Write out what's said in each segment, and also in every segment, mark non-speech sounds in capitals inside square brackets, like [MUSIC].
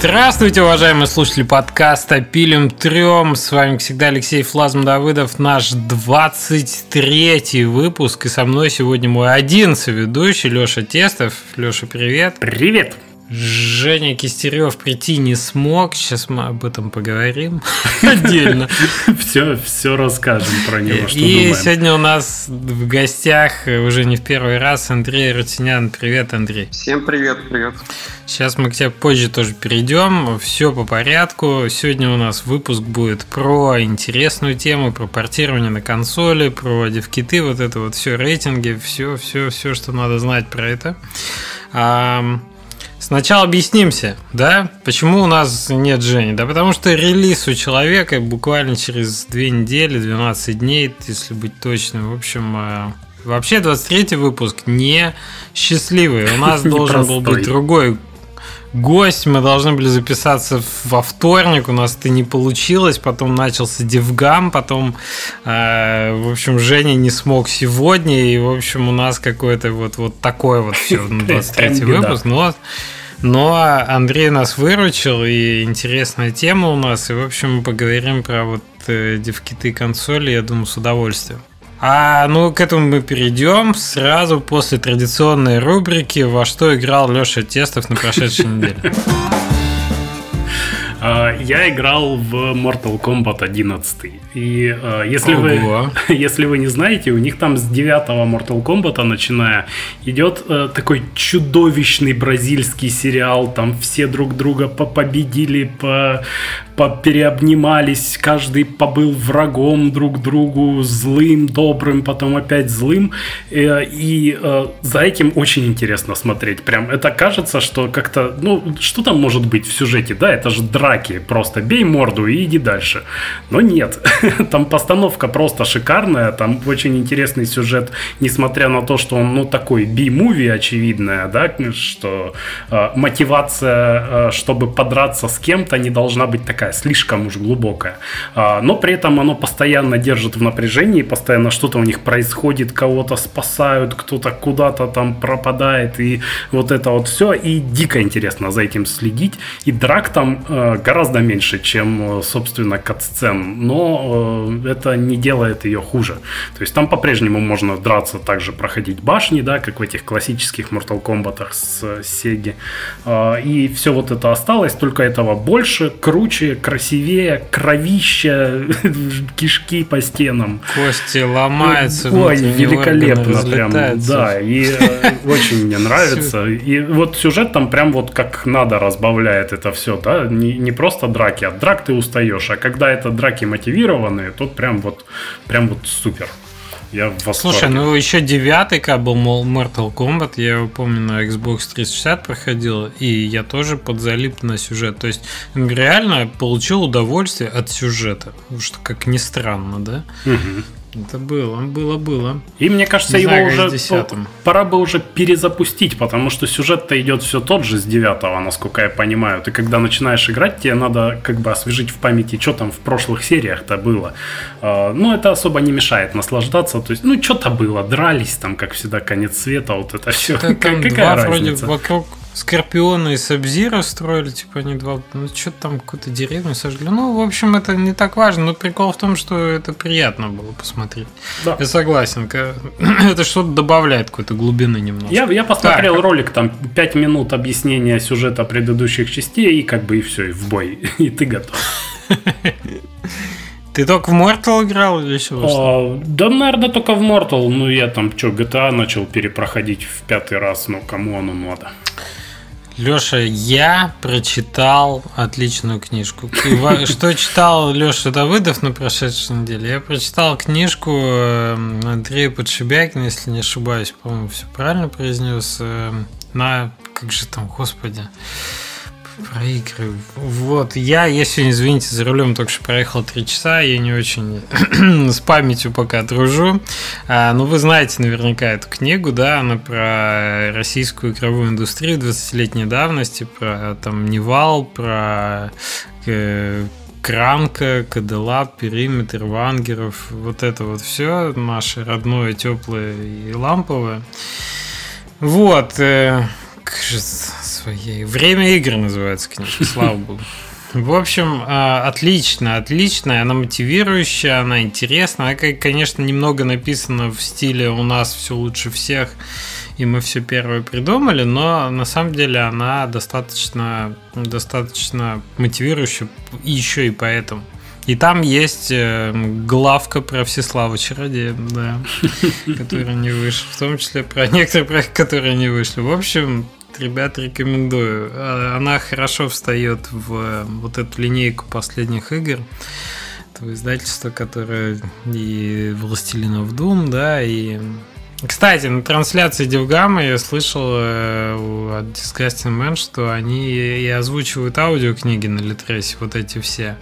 Здравствуйте, уважаемые слушатели подкаста «Пилим трем». С вами, как всегда, Алексей Флазм Давыдов, наш 23-й выпуск. И со мной сегодня мой один соведущий Леша Тестов. Леша, привет. Привет. Женя Кистерев прийти не смог. Сейчас мы об этом поговорим [LAUGHS] отдельно. Все, все расскажем про него. Что И думаем. сегодня у нас в гостях уже не в первый раз Андрей Рутинян. Привет, Андрей. Всем привет, привет. Сейчас мы к тебе позже тоже перейдем. Все по порядку. Сегодня у нас выпуск будет про интересную тему, про портирование на консоли, про девкиты, вот это вот все рейтинги, все, все, все, что надо знать про это. Сначала объяснимся, да, почему у нас нет Жени. Да потому что релиз у человека буквально через две недели, 12 дней, если быть точным. В общем, э, вообще 23 выпуск не счастливый. У нас [LAUGHS] должен был быть другой гость. Мы должны были записаться во вторник. У нас это не получилось. Потом начался Девгам. Потом, э, в общем, Женя не смог сегодня. И, в общем, у нас какой-то вот, вот такой вот все, [LAUGHS] 23 выпуск. Но, но Андрей нас выручил. И интересная тема у нас. И, в общем, мы поговорим про вот э, девкиты консоли, я думаю, с удовольствием. А ну к этому мы перейдем сразу после традиционной рубрики «Во что играл Леша Тестов на прошедшей [LAUGHS] неделе». Я играл в Mortal Kombat 11. И э, если, вы, [LAUGHS] если вы не знаете, у них там с 9 Mortal Kombat, начиная, идет э, такой чудовищный бразильский сериал. Там все друг друга победили, по, переобнимались, каждый побыл врагом друг другу, злым, добрым, потом опять злым. Э, и э, за этим очень интересно смотреть. Прям это кажется, что как-то, ну, что там может быть в сюжете? Да, это же драки, просто бей морду и иди дальше. Но нет, [LAUGHS] [LAUGHS] там постановка просто шикарная, там очень интересный сюжет, несмотря на то, что он, ну, такой би-муви, очевидная, да, что э, мотивация, э, чтобы подраться с кем-то, не должна быть такая слишком уж глубокая. Э, но при этом оно постоянно держит в напряжении, постоянно что-то у них происходит, кого-то спасают, кто-то куда-то там пропадает, и вот это вот все, и дико интересно за этим следить, и драк там э, гораздо меньше, чем, собственно, катсцен, но э, это не делает ее хуже. То есть там по-прежнему можно драться, также проходить башни, да, как в этих классических Mortal Kombat с Сеги. Э, и все вот это осталось, только этого больше, круче, красивее, кровища, [LAUGHS] кишки по стенам. Кости ломаются. Ой, великолепно прям, да, и э, [LAUGHS] очень мне нравится. И вот сюжет там прям вот как надо разбавляет это все, да, не, не просто драки, от драк ты устаешь, а когда это драки мотивированные, то прям вот, прям вот супер. Я в восторге. Слушай, ну еще девятый был Mortal Kombat, я его помню на Xbox 360 проходил, и я тоже подзалип на сюжет. То есть реально получил удовольствие от сюжета, что как ни странно, да? Угу. Это было, было, было. И мне кажется, Не его знаю, уже пора бы уже перезапустить, потому что сюжет-то идет все тот же с девятого, насколько я понимаю. Ты когда начинаешь играть, тебе надо как бы освежить в памяти, что там в прошлых сериях-то было. Ну, это особо не мешает наслаждаться. То есть, ну, что-то было, дрались там, как всегда, конец света, вот это все. Там Какая два разница? вроде вокруг Скорпиона и Сабзира строили, типа они два, ну что-то там какую-то деревню сожгли. Ну, в общем, это не так важно, но прикол в том, что это приятно было посмотреть. Да. Я согласен, [CLEARS THROAT] это что-то добавляет какой-то глубины немного. Я, я посмотрел так. ролик, там 5 минут объяснения сюжета предыдущих частей, и как бы и все, и в бой, [LAUGHS] и ты готов. Ты только в Mortal играл или еще а, Да, наверное, только в Mortal. Ну, я там что, GTA начал перепроходить в пятый раз, ну, кому оно надо? Леша, я прочитал отличную книжку. [LAUGHS] Что читал Леша Давыдов на прошедшей неделе? Я прочитал книжку эм, Андрея Подшибякина, если не ошибаюсь, по-моему, все правильно произнес. Эм, на, как же там, господи, про игры. Вот, я, сегодня, извините, за рулем только что проехал три часа, я не очень [CLEARS THROAT] с памятью пока дружу. А, ну, вы знаете наверняка эту книгу, да, она про российскую игровую индустрию 20-летней давности, про там Nival, про э, Крамка, K-D Lab, Периметр, Вангеров, вот это вот все наше родное, теплое и ламповое. Вот, э, своей. Время игр называется книжка, слава [LAUGHS] богу. В общем, а, отлично, отлично. Она мотивирующая, она интересная. Она, конечно, немного написана в стиле «у нас все лучше всех», и мы все первое придумали, но на самом деле она достаточно, достаточно мотивирующая еще и поэтому. И там есть э, главка про Всеслава Чародея, да, [LAUGHS] который не вышел. В том числе про некоторые проекты, которые не вышли. В общем, ребят, рекомендую. А, она хорошо встает в э, вот эту линейку последних игр. Это издательство, которое и Властелинов Дум, да, и кстати, на трансляции Девгама я слышал э, от Disgusting Man, что они и озвучивают аудиокниги на Литресе, вот эти все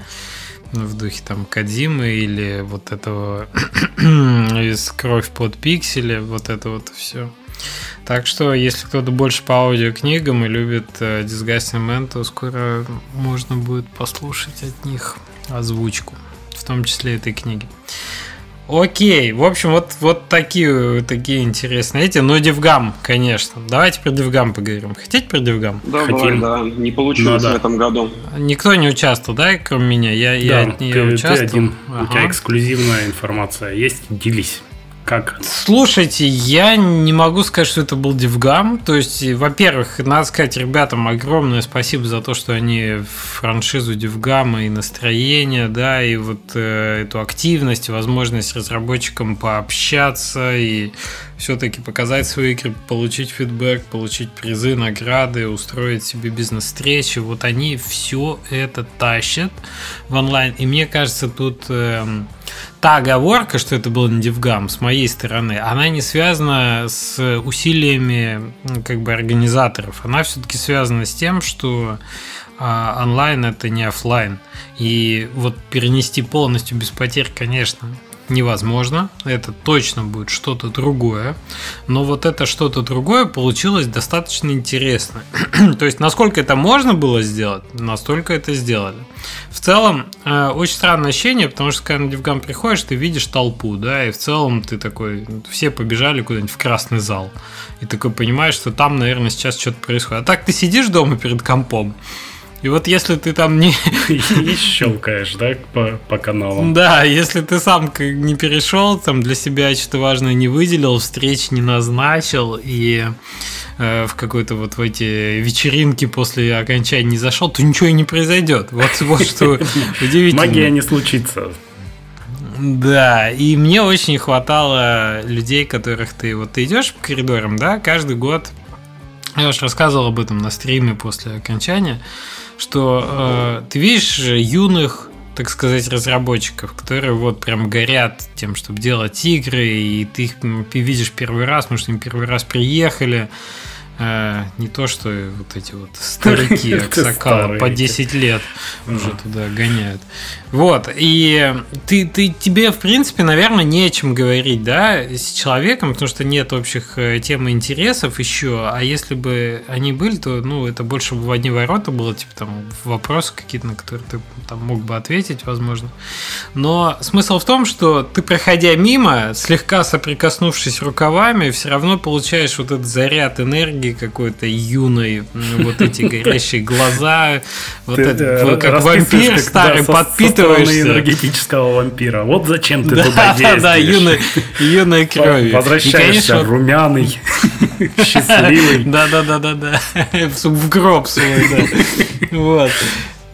в духе там Кадзимы или вот этого [CLEARS THROAT] из Кровь, пот и пиксели, вот это вот все. Так что, если кто-то больше по аудиокнигам и любит э, Disgusting Man, то скоро можно будет послушать от них озвучку, в том числе этой книги. Окей, в общем, вот, вот такие, такие интересные эти. Но DevGAMM, конечно. Давайте про DevGAMM поговорим. Хотите про DevGAMM? Давай, Хотим. да. Не получилось ну, да. в этом году. Никто не участвовал, да, кроме меня? Я, да, я от нее ты, участвовал. Ты один. Ага. У тебя эксклюзивная информация есть? Делись как? Слушайте, я не могу сказать, что это был DevGAMM. То есть, во-первых, надо сказать ребятам огромное спасибо за то, что они франшизу DevGAMM а и настроение, да, и вот э, эту активность, возможность разработчикам пообщаться и все-таки показать свои игры, получить фидбэк, получить призы, награды, устроить себе бизнес-встречи. Вот они все это тащат в онлайн. И мне кажется, тут... Э, та оговорка, что это был не Девгам с моей стороны, она не связана с усилиями как бы организаторов. Она все-таки связана с тем, что а, онлайн это не офлайн. И вот перенести полностью без потерь, конечно, невозможно. Это точно будет что-то другое. Но вот это что-то другое получилось достаточно интересно. [CLEARS THROAT] То есть, насколько это можно было сделать, настолько это сделали. В целом, э, очень странное ощущение, потому что когда на Дивгам приходишь, ты видишь толпу, да, и в целом ты такой, все побежали куда-нибудь в красный зал. И такой понимаешь, что там, наверное, сейчас что-то происходит. А так ты сидишь дома перед компом, и вот если ты там не... [LAUGHS] И щелкаешь, да, по, по каналам. Да, если ты сам не перешел, там для себя что-то важное не выделил, встреч не назначил и э, в какой-то вот в эти вечеринки после окончания не зашел, то ничего и не произойдет. Вот, [LAUGHS] вот что удивительно. Магия не случится. Да, и мне очень хватало людей, которых ты вот ты идешь по коридорам, да, каждый год. Я уж рассказывал об этом на стриме после окончания что э, ты видишь юных, так сказать, разработчиков, которые вот прям горят тем, чтобы делать игры, и ты их видишь первый раз, может, им первый раз приехали, а, не то, что вот эти вот [LAUGHS] старики Аксакала по 10 лет уже туда гоняют. Вот, и ты, ты, тебе, в принципе, наверное, не о чем говорить, да, с человеком, потому что нет общих э, тем и интересов еще, а если бы они были, то, ну, это больше бы в одни ворота было, типа, там, вопросы какие-то, на которые ты там мог бы ответить, возможно. Но смысл в том, что ты, проходя мимо, слегка соприкоснувшись рукавами, все равно получаешь вот этот заряд энергии, энергии какой-то юной, вот эти горящие глаза, вот это, как вампир старый, подпитываешься. энергетического вампира. Вот зачем ты туда действуешь. [LAUGHS] Да, юной крови. Возвращаешься румяный, [LAUGHS] счастливый. Да-да-да-да-да. [LAUGHS] В гроб свой, да. Вот.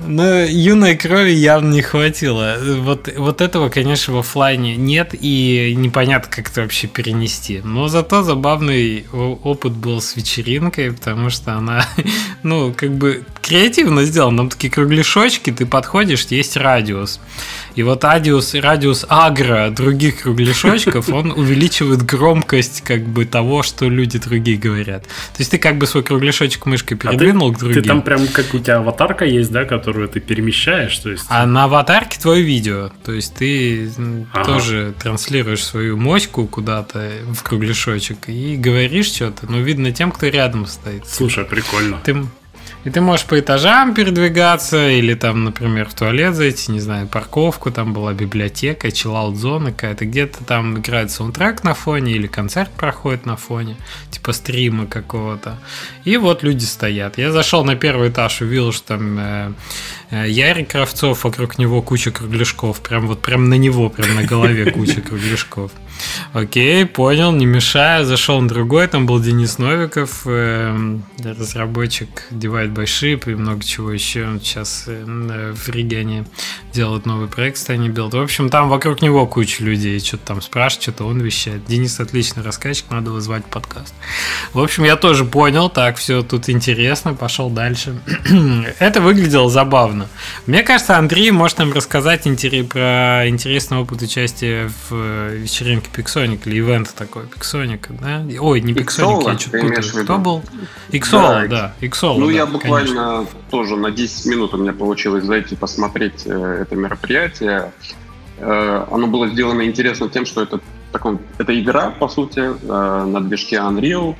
Но юной крови явно не хватило. Вот, вот этого, конечно, в офлайне нет, и непонятно, как это вообще перенести. Но зато забавный опыт был с вечеринкой, потому что она, [LAUGHS] ну, как бы креативно сделана. Там такие кругляшочки, ты подходишь, есть радиус. И вот радиус, радиус агро других кругляшочков, он [LAUGHS] увеличивает громкость как бы того, что люди другие говорят. То есть ты как бы свой кругляшочек мышкой передвинул а ты, к другим. Ты там прям как у тебя аватарка есть, да, которую ты перемещаешь, то есть... А на аватарке твое видео, то есть ты ага. тоже транслируешь свою моську куда-то в кругляшочек и говоришь что-то, но видно тем, кто рядом стоит. Слушай, прикольно. Ты И ты можешь по этажам передвигаться, или там, например, в туалет зайти, не знаю, парковку, там была библиотека, чиллаут-зона какая-то, где-то там играет саундтрек на фоне, или концерт проходит на фоне, типа стрима какого-то. И вот люди стоят. Я зашел на первый этаж, увидел, что там э, Ярик Кравцов, вокруг него куча кругляшков, прям вот прям на него, прям на голове [LAUGHS] куча кругляшков. Окей, понял, не мешаю. Зашел на другой, там был Денис Новиков, э, разработчик Divide by Ship и много чего еще. Сейчас э, в Риге они делают новый проект Stony Build. В общем, там вокруг него куча людей, что-то там спрашивают, что-то он вещает. Денис отличный рассказчик, надо вызвать подкаст. В общем, я тоже понял, так, все тут интересно, пошел дальше. [CLEARS THROAT] Это выглядело забавно. Мне кажется, Андрей может нам рассказать про интересный опыт участия в э, вечеринке Пиксоник или ивент такой Пиксоника, да? Ой, не Пиксоник, я что-то путаю. Кто был? Иксола, да, Иксола. Ну, да, я буквально конечно. тоже на 10 минут у меня получилось зайти посмотреть э, это мероприятие. Э, оно было сделано интересно тем, что это такой, это игра, по сути, на движке Unreal,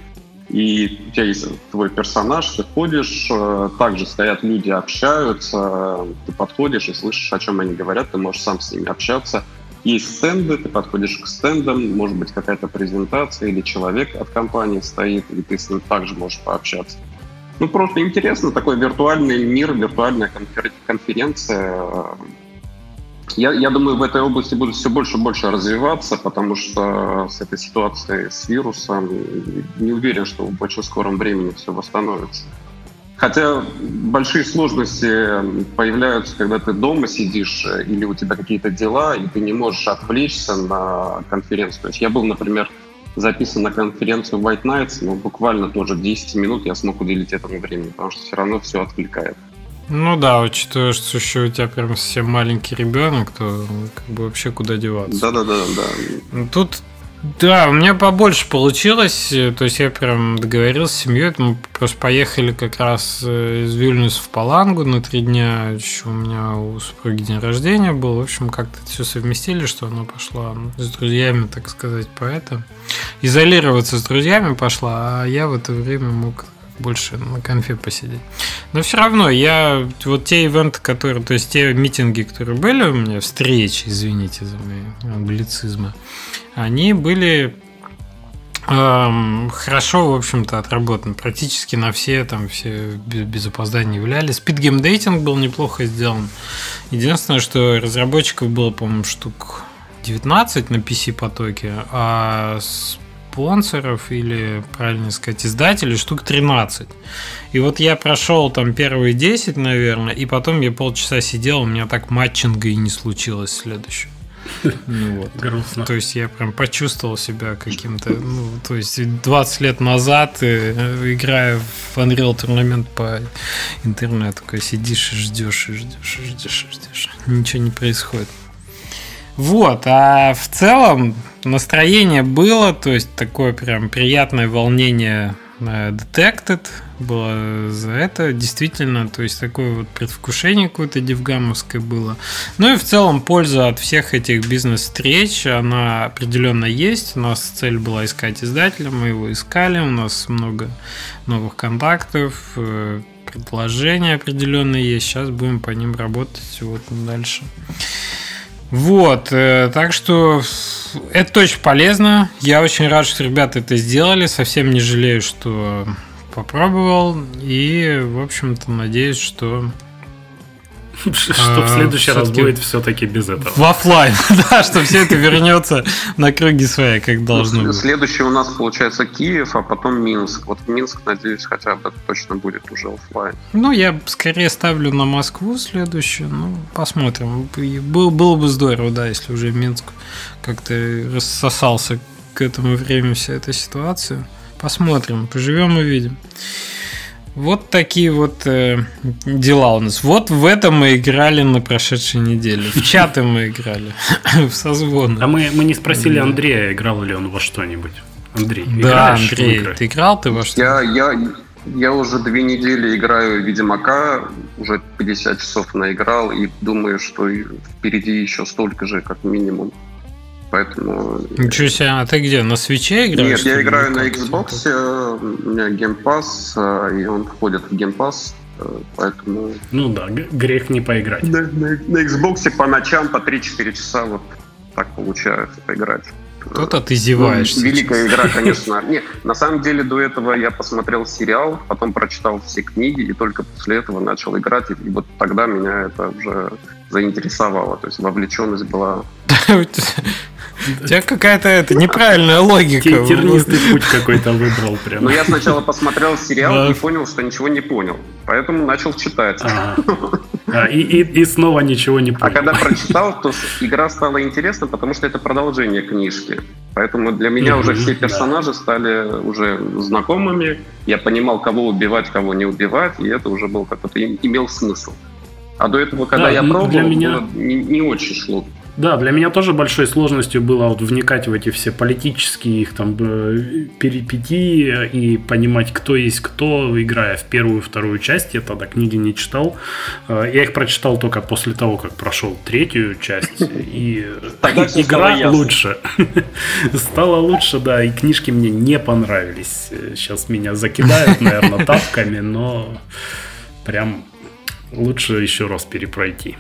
и у тебя есть твой персонаж, ты ходишь, также стоят люди, общаются, ты подходишь и слышишь, о чем они говорят, ты можешь сам с ними общаться. Есть стенды, ты подходишь к стендам, может быть какая-то презентация или человек от компании стоит, и ты с ним также можешь пообщаться. Ну, просто интересно, такой виртуальный мир, виртуальная конфер- конференция. Я, я думаю, в этой области будет все больше и больше развиваться, потому что с этой ситуацией с вирусом не уверен, что в очень скором времени все восстановится. Хотя большие сложности появляются, когда ты дома сидишь э, или у тебя какие-то дела, и ты не можешь отвлечься на конференцию. То есть я был, например, записан на конференцию White Nights, но буквально тоже 10 минут я смог уделить этому времени, потому что все равно все отвлекает. Ну да, учитывая, что еще у тебя прям совсем маленький ребенок, то как бы вообще куда деваться. Да-да-да. да. Тут да, у меня побольше получилось. То есть я прям договорился с семьей. Мы просто поехали как раз э, из Вильнюса в Палангу на три дня. Еще у меня у супруги день рождения был. В общем, как-то все совместили, что она пошла с друзьями, так сказать, поэта. Изолироваться с друзьями пошла, а я в это время мог больше на конфе посидеть. Но все равно я вот те ивенты, которые, то есть те митинги, которые были у меня, встречи, извините за мои англицизмы, они были эм, хорошо, в общем-то, отработаны. Практически на все, там, все без опозданий являлись. Game Dating был неплохо сделан. Единственное, что разработчиков было, по-моему, штук 19 на PC-потоке, а спонсоров или, правильно сказать, издателей штук 13. И вот я прошел там первые 10, наверное, и потом я полчаса сидел, у меня так матчинга и не случилось следующее. [LAUGHS] Ну, вот. Грустно. То есть я прям почувствовал себя каким-то, ну, то есть 20 лет назад, э, играя в Unreal Tournament по интернету, сидишь и ждешь, и ждешь, и ждешь, и ждешь. Ничего не происходит. Вот, а в целом настроение было, то есть такое прям приятное волнение э, Detected было за это. Действительно, то есть такое вот предвкушение какое-то дивгамовское было. Ну и в целом польза от всех этих бизнес-встреч, она определенно есть. У нас цель была искать издателя, мы его искали, у нас много новых контактов, э, предложения определенные есть. Сейчас будем по ним работать вот дальше. Вот, э, так что это очень полезно. Я очень рад, что ребята это сделали. Совсем не жалею, что попробовал. И, в общем-то, надеюсь, что [LAUGHS] что в следующий раз будет все-таки без этого. В офлайн, [LAUGHS] да, что все это вернется на круги своей, как должно быть. Следующий у нас получается Киев, а потом Минск. Вот Минск, надеюсь, хотя бы точно будет уже офлайн. Ну, я скорее ставлю на Москву следующую. Ну, посмотрим. Был, было бы здорово, да, если уже Минск как-то рассосался к этому времени вся эта ситуация. Посмотрим, поживем и видим. Вот такие вот э, дела у нас. Вот в этом мы играли на прошедшей неделе. В чаты мы играли. [LAUGHS] в созвоны. А мы, мы не спросили Андрея, играл ли он во что-нибудь. Андрей, да, Андрей, ты играл ты во что? Я, я, я уже две недели играю в Ведьмака, уже 50 часов наиграл, и думаю, что впереди еще столько же, как минимум поэтому... Ничего себе, а ты где, на свече играешь? Нет, я играю на Xbox, у меня Game Pass, э, и он входит в Game Pass, поэтому... Ну да, грех не поиграть. На, на, на Xbox по ночам по 3-4 часа вот так получается поиграть. Кто-то ты зеваешь. Ну, великая игра, [LAUGHS] конечно. Не, на самом деле до этого я посмотрел сериал, потом прочитал все книги, и только после этого начал играть. И вот тогда меня это уже заинтересовало. То есть вовлеченность была у тебя какая-то это неправильная логика. Тернистый путь какой-то выбрал прям. Но я сначала посмотрел сериал и понял, что ничего не понял. Поэтому начал читать. А, и, и, и снова ничего не понял. А когда прочитал, то игра стала интересна, потому что это продолжение книжки. Поэтому для меня уже все персонажи стали уже знакомыми. Я понимал, кого убивать, кого не убивать, и это уже был какой-то имел смысл. А до этого, когда я пробовал, для меня... не, не очень шло. Да, для меня тоже большой сложностью было вот вникать в эти все политические их там э, перипетии и понимать, кто есть кто, играя в первую и вторую часть. Я тогда книги не читал. Э, я их прочитал только после того, как прошел третью часть. И игра лучше. [LAUGHS] Стало лучше, да, и книжки мне не понравились. Сейчас меня закидают, наверное, тапками, но прям лучше еще раз перепройти.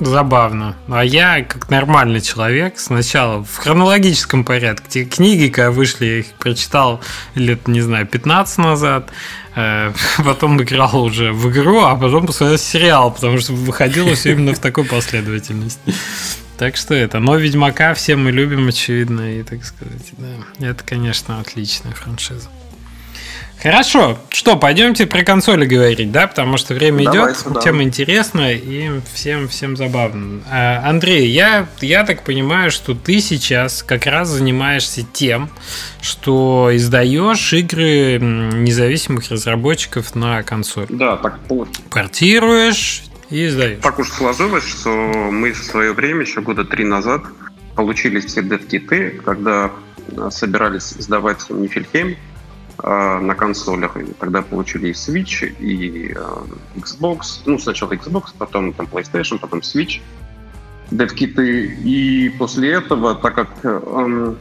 Забавно. А я, как нормальный человек, сначала в хронологическом порядке. Те книги, когда вышли, я их прочитал лет, не знаю, 15 назад. Э, [LAUGHS] потом играл уже в игру, а потом посмотрел сериал, потому что выходило все именно в такой последовательности. Так что это. Но Ведьмака все мы любим, очевидно, и так сказать, да. Это, конечно, отличная франшиза. Хорошо, что, пойдемте про консоли говорить, да, потому что время Давайте, идет, да. тема интересная и всем, всем забавно. А, Андрей, я, я так понимаю, что ты сейчас как раз занимаешься тем, что издаешь игры независимых разработчиков на консоль. Да, так Портируешь и издаешь. Так уж сложилось, что мы в свое время, еще года три назад, получили все дев-киты, когда собирались издавать Нифельхейм, Э, на консолях. И тогда получили и Switch, и э, Xbox. Ну, сначала Xbox, потом там PlayStation, потом Switch. Девкиты. И после этого, так как э,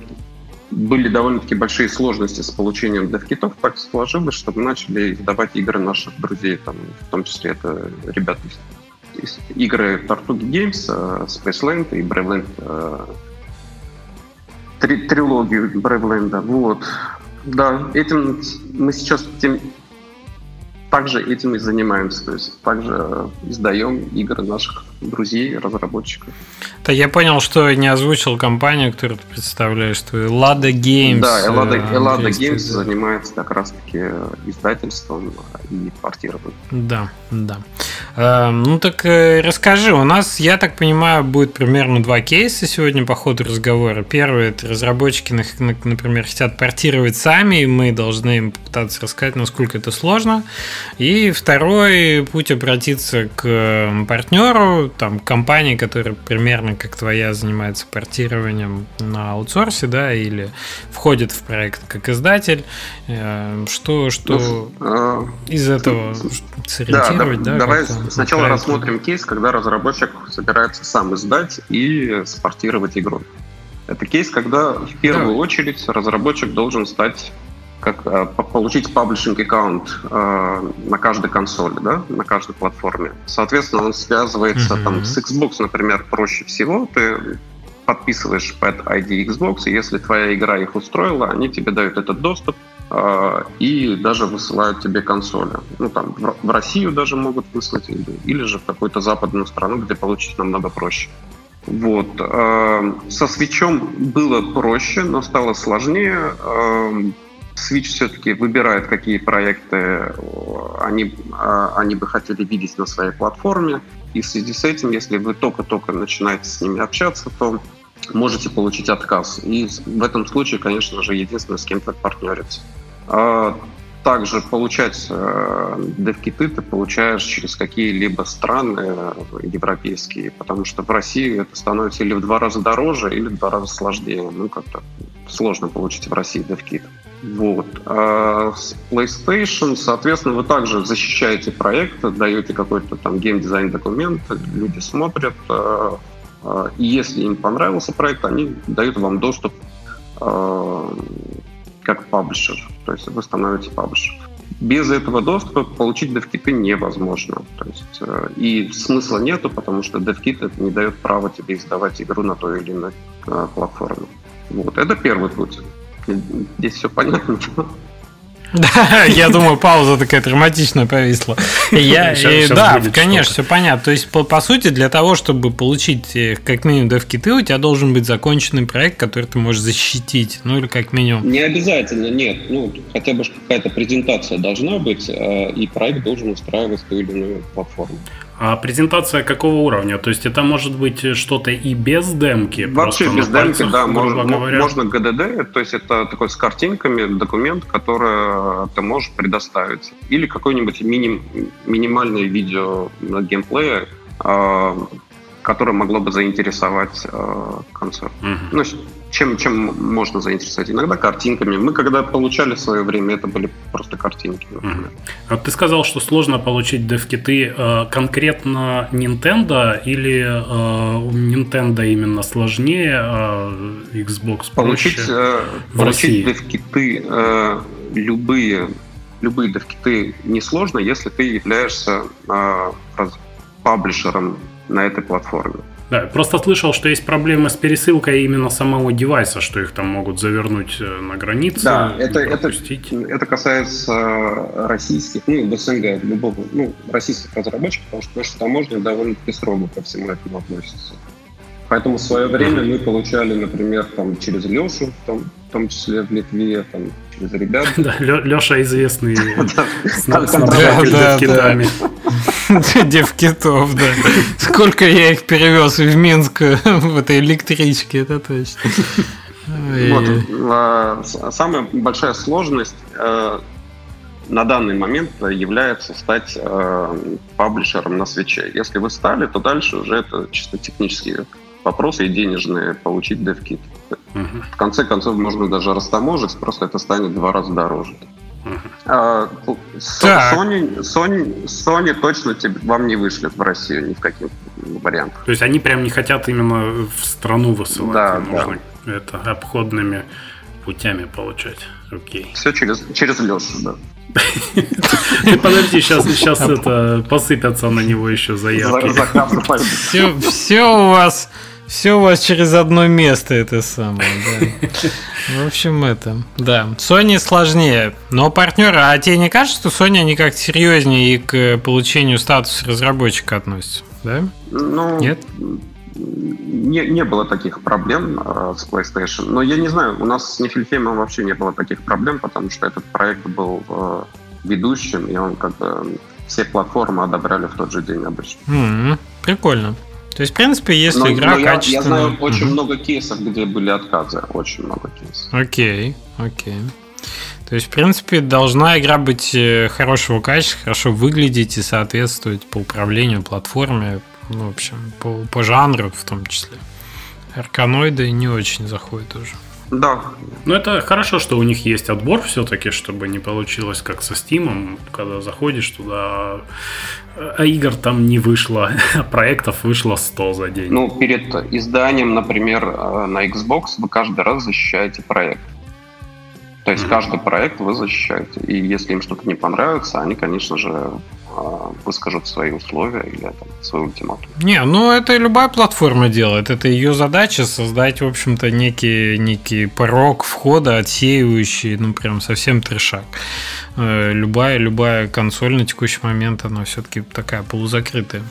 были довольно-таки большие сложности с получением девкитов, так сложилось, что мы начали издавать игры наших друзей, там, в том числе это ребята из, из игры Tortuga Games, э, Spaceland и Braveland э, три, трилогию Брэвленда. Вот. Да, этим мы сейчас тем, также этим и занимаемся. То есть также издаем игры наших друзей, разработчиков. Да, я понял, что не озвучил компанию, которую ты представляешь, что Lada Games. Да, Lada, Lada Games занимается как раз-таки издательством и портированием. Да, да. Э, ну так э, расскажи, у нас, я так понимаю, будет примерно два кейса сегодня по ходу разговора. Первый, это разработчики, например, хотят портировать сами, и мы должны им попытаться рассказать, насколько это сложно. И второй путь обратиться к партнеру, там, компании, которая примерно как твоя занимается портированием на аутсорсе, да, или входит в проект как издатель. Э, что, что ну, из этого сориентировать, да? да давай сначала рассмотрим кейс, когда разработчик собирается сам издать и спортировать игру. Это кейс, когда в первую да. очередь разработчик должен стать как э, получить паблишинг аккаунт э, на каждой консоли, да, на каждой платформе. Соответственно, он связывается mm-hmm. там с Xbox, например, проще всего. Ты подписываешь под ID Xbox, и если твоя игра их устроила, они тебе дают этот доступ э, и даже высылают тебе консоли. Ну, там, в, в Россию даже могут выслать, или, или же в какую-то западную страну, где получить намного проще. Вот. Э, со свечом было проще, но стало сложнее. Э, Switch все-таки выбирает, какие проекты они, а, они бы хотели видеть на своей платформе. И в связи с этим, если вы только-только начинаете с ними общаться, то можете получить отказ. И в этом случае, конечно же, единственное, с кем то партнериться. А также получать э, девкиты ты получаешь через какие-либо страны э, европейские, потому что в России это становится или в два раза дороже, или в два раза сложнее. Ну, как-то сложно получить в России девкит. Вот. А с PlayStation, соответственно, вы также защищаете проект, даете какой-то там геймдизайн документ, люди смотрят, а, а, и если им понравился проект, они дают вам доступ а, как паблишер, то есть вы становитесь паблишером. без этого доступа получить DevKit невозможно. То есть, э, и смысла нету, потому что DevKit не дает права тебе издавать игру на той или иной э, платформе. Вот, это первый путь. Здесь все понятно. Да, я думаю, пауза такая драматичная повисла. Я, сейчас, и, сейчас да, конечно, все понятно. То есть, по, по сути, для того, чтобы получить э, как минимум дев-киты, у тебя должен быть законченный проект, который ты можешь защитить. Ну, или как минимум. Не обязательно, нет. Ну, хотя бы какая-то презентация должна быть, э, и проект должен устраивать ту или иную платформу. А презентация какого уровня? То есть это может быть что-то и без демки? Вообще без демки, да. Можно, говоря. можно GDD, то есть это такой с картинками документ, который ты можешь предоставить. Или какой-нибудь миним, минимальное видео на геймплее, э, которое могло бы заинтересовать э, концерт. Угу. Ну, чем, чем можно заинтересовать? Иногда картинками. Мы когда получали в свое время, это были просто картинки. Mm-hmm. А ты сказал, что сложно получить девкиты э, конкретно Nintendo или э, у Nintendo именно сложнее, а Xbox получить, э, в получить девкиты э, любые любые девкиты несложно, если ты являешься э, паблишером на этой платформе. Да, просто слышал, что есть проблемы с пересылкой именно самого девайса, что их там могут завернуть э, на границе. Да, это, это, это касается э, российских, ну, в СНГ, любого, ну, российских разработчиков, потому что наша таможня довольно-таки строго ко всему этому относится. Поэтому в свое время мы получали, например, там, через Лешу, там, в том числе в Литве, там, через ребят. [LAUGHS] Да, Леша известный с девкитами. Девкитов, да. Сколько я их перевез в Минск [LAUGHS] в этой электричке, это точно. Вот. А, самая большая сложность э, на данный момент является стать э, паблишером на свече. Если вы стали, то дальше уже это чисто технические вопросы и денежные получить DevKit. Uh-huh. В конце концов, можно даже растаможить, просто это станет в два раза дороже. А, Sony, Sony, Sony точно тебе, вам не вышлет в Россию ни в каких вариантах. То есть они прям не хотят именно в страну высылать? Да, можно да. это обходными путями получать. Окей. Все через, через Лешу, да. [LAUGHS] Ты подожди, сейчас, сейчас это посыпятся на него еще заявки. Все, все у вас все у вас через одно место это самое, да. [LAUGHS] В общем, это, да. Sony сложнее, но партнеры, а тебе не кажется, что Sony они как-то серьезнее и к получению статуса разработчика относятся, да? Ну, Нет? Не, не было таких проблем э, с PlayStation. Но я не знаю, у нас с Нефельхеймом вообще не было таких проблем, потому что этот проект был э, ведущим, и он как бы все платформы одобряли в тот же день обычно. Mm-hmm. Прикольно. То есть, в принципе, если но, игра но я, качественная... Я знаю очень mm-hmm. много кейсов, где были отказы. Очень много кейсов. Окей, окей. То есть, в принципе, должна игра быть э, хорошего качества, хорошо выглядеть и соответствовать по управлению платформе, ну, в общем, по, по жанру в том числе. Арканоиды не очень заходят уже. Да. Ну, это хорошо, что у них есть отбор все-таки, чтобы не получилось как со Steam, когда заходишь туда, а игр там не вышло, а проектов вышло 100 за день. Ну, перед изданием, например, э, на Xbox вы каждый раз защищаете проект. То есть mm-hmm. каждый проект вы защищаете. И если им что-то не понравится, они, конечно же, а, выскажут свои условия или там, свой ультиматум. Не, ну это любая платформа делает. Это ее задача создать, в общем-то, некий, некий порог входа, отсеивающий, ну, прям совсем трешак. Э, любая, любая консоль на текущий момент, она все-таки такая полузакрытая.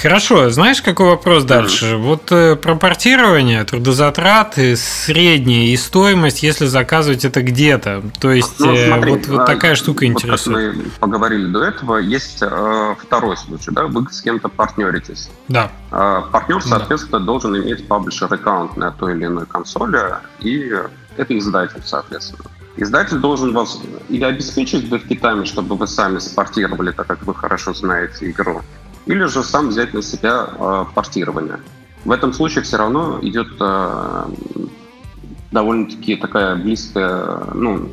Хорошо, знаешь, какой вопрос дальше? Вот э, про портирование, трудозатраты, средняя и стоимость, если заказывать это где-то. То есть ну, э, смотри, вот, вот такая штука вот интересует. Как мы поговорили до этого, есть э, второй случай, да, вы с кем-то партнеритесь. Да. Э, партнер, соответственно, да. должен иметь паблишер аккаунт на той или иной консоли, и это издатель, соответственно. Издатель должен вас или обеспечить дефкитами, чтобы вы сами спортировали, так как вы хорошо знаете игру, или же сам взять на себя э, портирование. В этом случае все равно идет э, довольно-таки такая близкая, ну,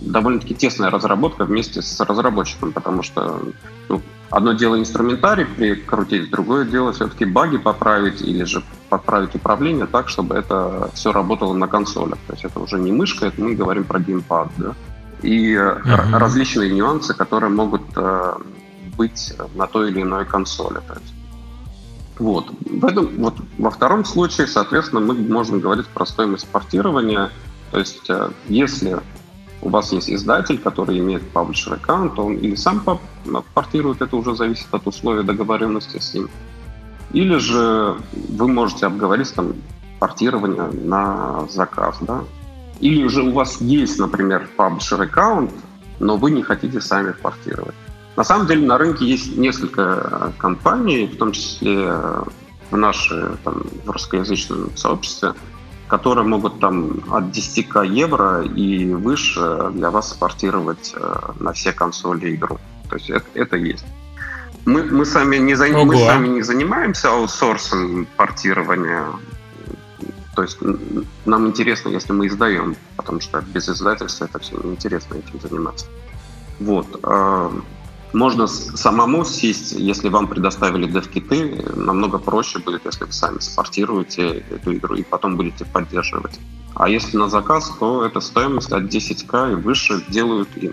довольно-таки тесная разработка вместе с разработчиком, потому что ну, одно дело инструментарий прикрутить, другое дело все-таки баги поправить или же подправить управление так, чтобы это все работало на консолях. То есть это уже не мышка, это мы говорим про геймпад, да. и uh-huh. различные нюансы, которые могут э, быть на той или иной консоли. То есть. Вот. В этом, вот. Во втором случае, соответственно, мы можем говорить про стоимость портирования. То есть, э, если у вас есть издатель, который имеет паблишер аккаунт, он или сам портирует, это уже зависит от условий договоренности с ним. Или же вы можете обговорить там портирование на заказ, да. Или же у вас есть, например, паблишер аккаунт, но вы не хотите сами портировать. На самом деле на рынке есть несколько компаний, в том числе в нашей там, в русскоязычном сообществе, которые могут там от 10к евро и выше для вас спортировать э, на все консоли игру. То есть это, это есть. Мы, мы, сами не за... мы сами не занимаемся аутсорсом портирования. То есть нам интересно, если мы издаем, потому что без издательства это все неинтересно этим заниматься. Вот. Можно самому сесть, если вам предоставили дев-киты, намного проще будет, если вы сами спортируете эту игру и потом будете поддерживать. А если на заказ, то эта стоимость от 10к и выше делают и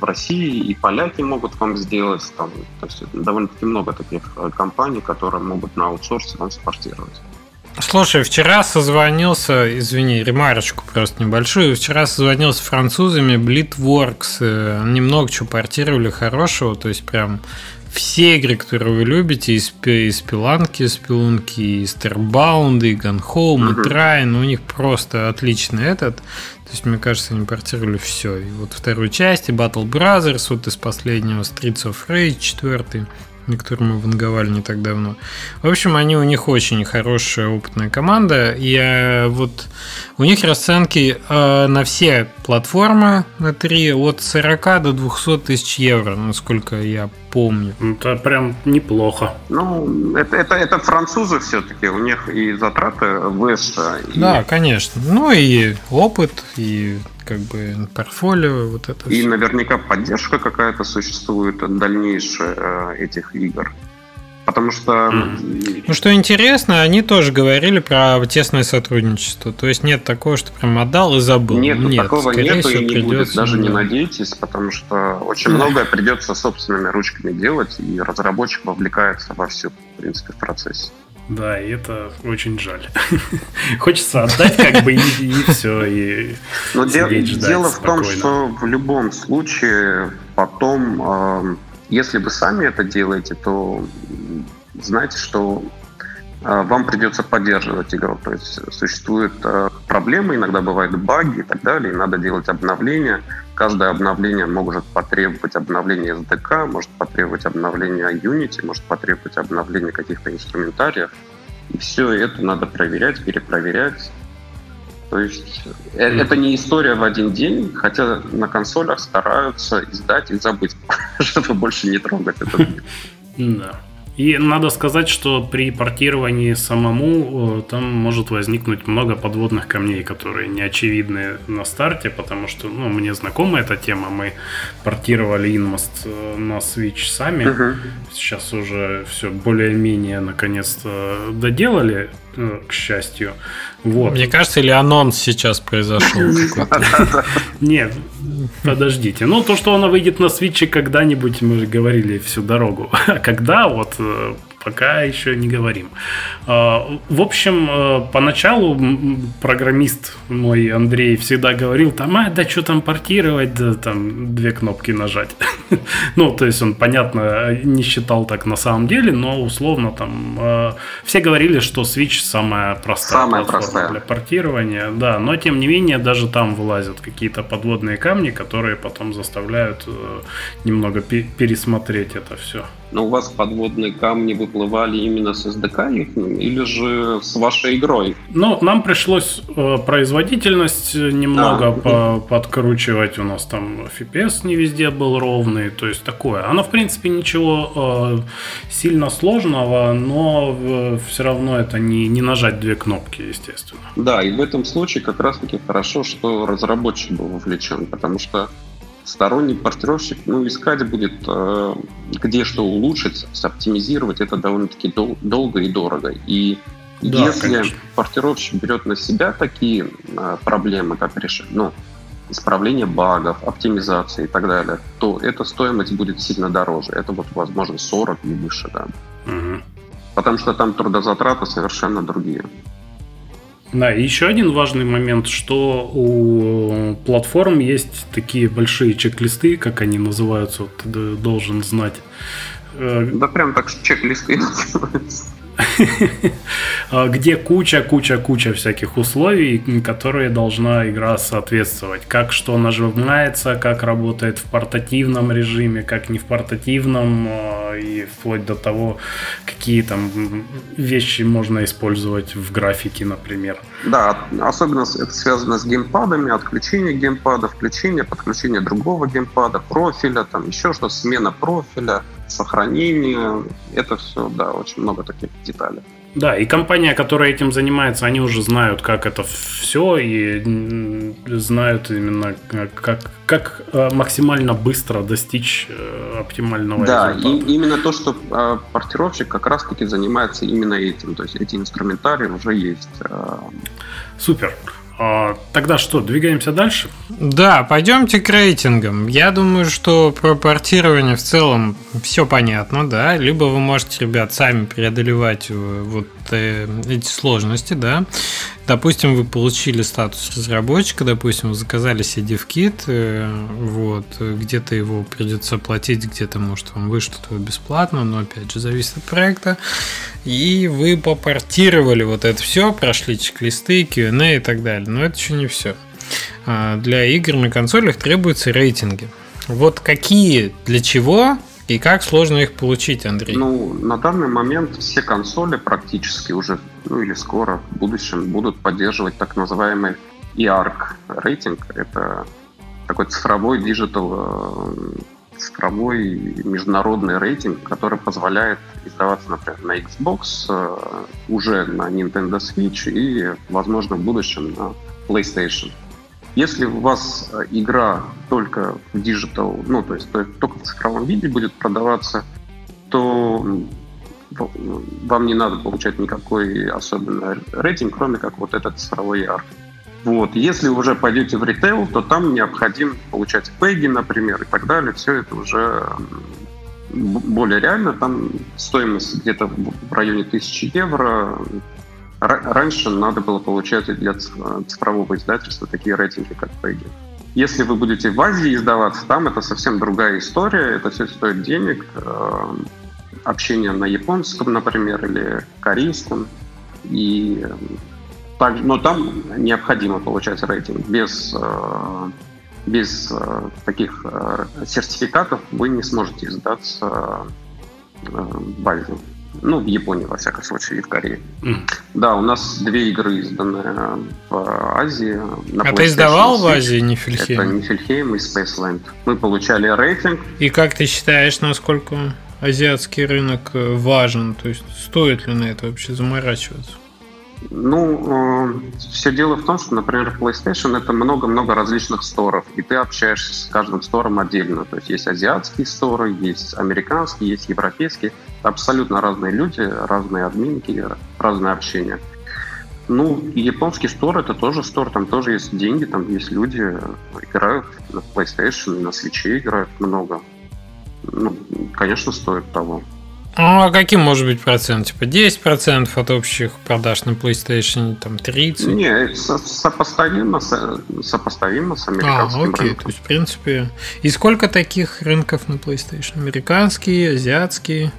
в России, и поляки могут вам сделать. Там, то есть довольно-таки много таких э, компаний, которые могут на аутсорсе вам спортировать. Слушай, вчера созвонился, извини, ремарочку просто небольшую. Вчера созвонился с французами Blitworks. Э, они много чего портировали хорошего, то есть прям все игры, которые вы любите, из, из Пиланки, из Пилунки, из Starbound, и Home, и Trine, у них просто отличный этот. То есть, мне кажется, они портировали все. И вот вторую часть, и Battle Brothers, вот из последнего Streets of Rage, четвертый на котором мы ванговали не так давно. В общем, они у них очень хорошая опытная команда. И э, вот у них расценки э, на все платформы на 3 от 40 до 200 тысяч евро, насколько я помню. Ну, это прям неплохо. Ну, это, это, это французы все-таки, у них и затраты выше. И... Да, конечно. Ну и опыт, и как бы портфолио, вот это. И все. наверняка поддержка какая-то существует дальнейшая э, этих игр. Потому что... Ну, что интересно, они тоже говорили про тесное сотрудничество. То есть нет такого, что прям отдал и забыл. Нет, нет такого нету и не будет. Даже не надейтесь, потому что очень многое придется собственными ручками делать, и разработчик вовлекается во всю, в принципе, в процессе. Да, и это очень жаль. [LAUGHS] Хочется отдать как бы и, и все, и Но дело, дело в том, что в любом случае потом, э, если вы сами это делаете, то знаете, что вам придется поддерживать игру. То есть существуют э, проблемы, иногда бывают баги и так далее, и надо делать обновления. Каждое обновление может потребовать обновления SDK, может потребовать обновления Unity, может потребовать обновления каких-то инструментариев. И все это надо проверять, перепроверять. То есть mm. это не история в один день, хотя на консолях стараются издать и забыть, [LAUGHS] чтобы больше не трогать мир. Да. И надо сказать, что при портировании самому э, там может возникнуть много подводных камней, которые не очевидны на старте, потому что ну, мне знакома эта тема. Мы портировали Inmost э, на Switch сами. Uh-huh. Сейчас уже все более-менее наконец-то доделали, к счастью. Вот. Мне кажется, или анонс сейчас произошел. [LAUGHS] Нет, подождите. Ну, то, что она выйдет на свитче когда-нибудь, мы же говорили всю дорогу. [LAUGHS] А когда, вот э, пока еще не говорим. А, в общем, э, поначалу программист мой Андрей всегда говорил, там, а, да что там портировать, да там две кнопки нажать. [LAUGHS] ну, то есть он, понятно, не считал так на самом деле, но условно там э, все говорили, что Switch самая простая самая простая. для портирования, да, но тем не менее даже там вылазят какие-то подводные камни, которые потом заставляют э, немного пересмотреть это все. Но у вас подводные камни выплывали именно с SDK или же с вашей игрой? Ну, нам пришлось э, производительность немного а, по подкручивать. У нас там FPS не везде был ровный, то есть такое. Оно, в принципе, ничего э, сильно сложного, но э, все равно это не, не нажать две кнопки, естественно. Да, и в этом случае как раз-таки хорошо, что разработчик был вовлечен, потому что сторонний портировщик, ну, искать будет, э, где что улучшить, оптимизировать, это довольно-таки дол- долго и дорого. И да, если конечно. портировщик берет на себя такие э, проблемы, как решение, ну, исправления багов, оптимизации и так далее, то эта стоимость будет сильно дороже. Это вот, возможно, 40 и выше, да. Угу. Потому что там трудозатраты совершенно другие. Да, и еще один важный момент, что у платформ есть такие большие чек-листы, как они называются, вот ты должен знать. Э, да прям так чек-листы [LAUGHS] называются. А, где куча-куча-куча всяких условий, которые должна игра соответствовать. Как что нажимается, как работает в портативном режиме, как не в портативном, а, и вплоть до того, какие там вещи можно использовать в графике, например. Да, особенно это связано с геймпадами, отключение геймпада, включение, подключение другого геймпада, профиля, там еще что, смена профиля, сохранение. Это все, да, очень много таких деталей. Да, и компания, которая этим занимается, они уже знают, как это все, и знают именно, как, как э, максимально быстро достичь э, оптимального да, результата. Да, именно то, что э, портировщик как раз-таки занимается именно этим. То есть эти инструментарии уже есть. Супер. А, тогда что, двигаемся дальше? Да, пойдемте к рейтингам. Я думаю, что про портирование в целом все понятно, да. Либо вы можете, ребят, сами преодолевать э, вот э, эти сложности, да. Допустим, вы получили статус разработчика, допустим, вы заказали себе DevKit, э, вот, где-то его придется платить, где-то, может, вам вышлют его бесплатно, но, опять же, зависит от проекта. И вы попортировали вот это все, прошли чек-листы, QA и так далее. Но это еще не все. А, для игр на консолях требуются рейтинги. Вот какие, для чего и как сложно их получить, Андрей? Ну, на данный момент все консоли практически уже, ну или скоро, в будущем, будут поддерживать так называемый IARC рейтинг. Это такой цифровой digital, э, цифровой международный рейтинг, который позволяет издаваться, например, на Xbox, э, уже на Nintendo Switch и, возможно, в будущем на PlayStation. Если у вас э, игра только в digital, ну, то есть только в цифровом виде будет продаваться, то вам не надо получать никакой особенный рейтинг, кроме как вот этот цифровой AR. Вот. Если уже пойдете в ритейл, то там необходимо получать пеги, например, и так далее. Все это уже более реально. Там стоимость где-то в районе 1000 евро, Раньше надо было получать для цифрового издательства такие рейтинги, как Peggy. Если вы будете в Азии издаваться, там это совсем другая история, это все стоит денег. Э, общение на японском, например, или корейском. И так, но там необходимо получать рейтинг. Без, э, без таких сертификатов вы не сможете издаться в Азии. Ну, в Японии, во всяком случае, и в Корее. Mm. Да, у нас две игры изданы в Азии. На а ты издавал в Азии Нифельхейм? Это Нифельхейм и Spaceland. Мы получали рейтинг. И как ты считаешь, насколько азиатский рынок э, важен? То есть стоит ли на это вообще заморачиваться? Ну, э, все дело в том, что, например, PlayStation это много-много различных сторов, и ты общаешься с каждым стором отдельно. То есть есть азиатские сторы, есть американские, есть европейские. Абсолютно разные люди, разные админки, разное общение. Ну, японский стор это тоже стор, там тоже есть деньги, там есть люди, играют на PlayStation, на Switch играют много. Ну, конечно, стоит того. Ну, а каким может быть процент? Типа 10% от общих продаж на PlayStation, там 30%? Не, сопоставимо, сопоставимо с американским а, окей, рынком. то есть, в принципе... И сколько таких рынков на PlayStation? Американские, азиатские,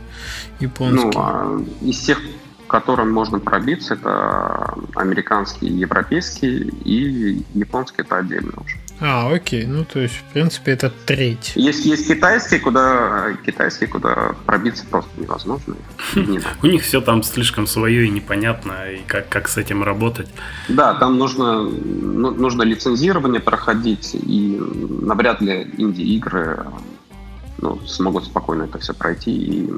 японские? Ну, а из тех, которым можно пробиться, это американские, европейские и японские, это отдельно уже. А, окей. Ну, то есть, в принципе, это треть. Есть, есть китайские, куда китайские, куда пробиться просто невозможно. У них все там слишком свое и непонятно, и как, как с этим работать. Да, там нужно, ну, нужно лицензирование проходить, и навряд ли инди-игры ну, смогут спокойно это все пройти. И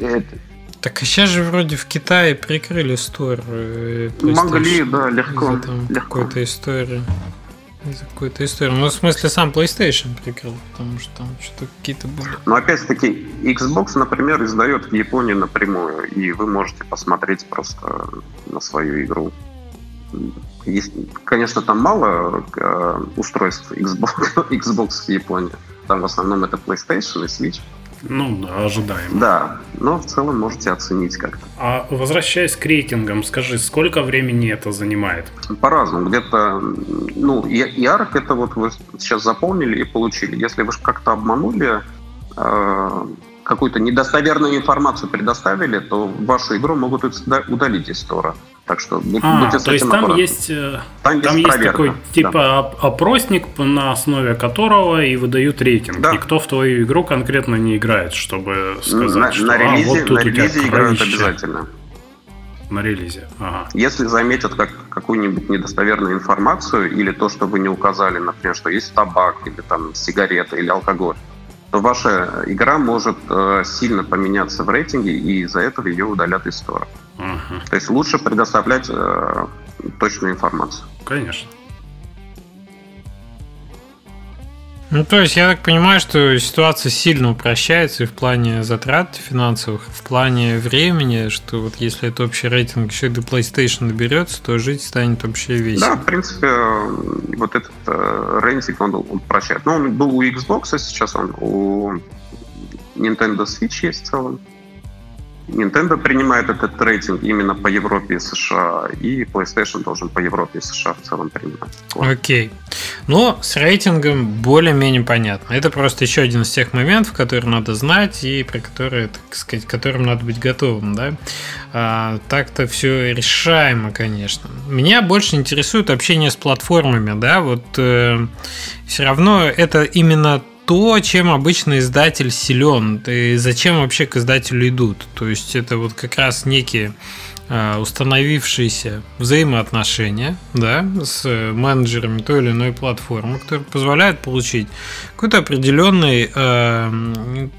это, так а сейчас же вроде в Китае прикрыли стор. Э, Могли, да, легко. легко. Какой-то истории. Из-за какой-то истории. Ну, в смысле, сам PlayStation прикрыл, потому что там что-то какие-то были. Но опять-таки, Xbox, например, издает в Японии напрямую, и вы можете посмотреть просто на свою игру. есть, конечно, там мало э, устройств Xbox, [LAUGHS] Xbox в Японии. Там в основном это PlayStation и Switch. Ну да, ожидаемо. Да, но в целом можете оценить как-то. А возвращаясь к рейтингам, скажи, сколько времени это занимает? По-разному. Где-то, ну, ярк это вот вы сейчас заполнили и получили. Если вы как-то обманули, э, какую-то недостоверную информацию предоставили, то вашу игру могут удалить из стора. Так что будь, а, будьте то есть там есть, э, там, там есть, есть такой типа да. опросник, на основе которого и выдают рейтинг. Да. Никто в твою игру конкретно не играет, чтобы сказать, на, что на релизе, а, вот тут на релизе играют обязательно. На релизе. Ага. Если заметят как, какую-нибудь недостоверную информацию или то, что вы не указали, например, что есть табак или там сигарета или алкоголь, то ваша игра может э, сильно поменяться в рейтинге, и из-за этого ее удалят из стора. Угу. То есть лучше предоставлять э, точную информацию. Конечно. Ну, то есть, я так понимаю, что ситуация сильно упрощается и в плане затрат финансовых, в плане времени, что вот если это общий рейтинг еще и до PlayStation доберется, то жить станет вообще весело. Да, в принципе, вот этот э, рейтинг, он, он упрощает. Ну, он был у Xbox, а сейчас он у Nintendo Switch есть в целом. Nintendo принимает этот рейтинг именно по Европе и США, и PlayStation должен по Европе и США в целом принимать. Окей. Okay. Но с рейтингом более-менее понятно. Это просто еще один из тех моментов, которые надо знать и про которые, так сказать, которым надо быть готовым, да. А, так-то все решаемо, конечно. Меня больше интересует общение с платформами, да, вот э, все равно это именно то, чем обычно издатель силен, и зачем вообще к издателю идут. То есть это вот как раз некие а, установившиеся взаимоотношения да, с менеджерами той или иной платформы, которые позволяют получить какой-то определенный э,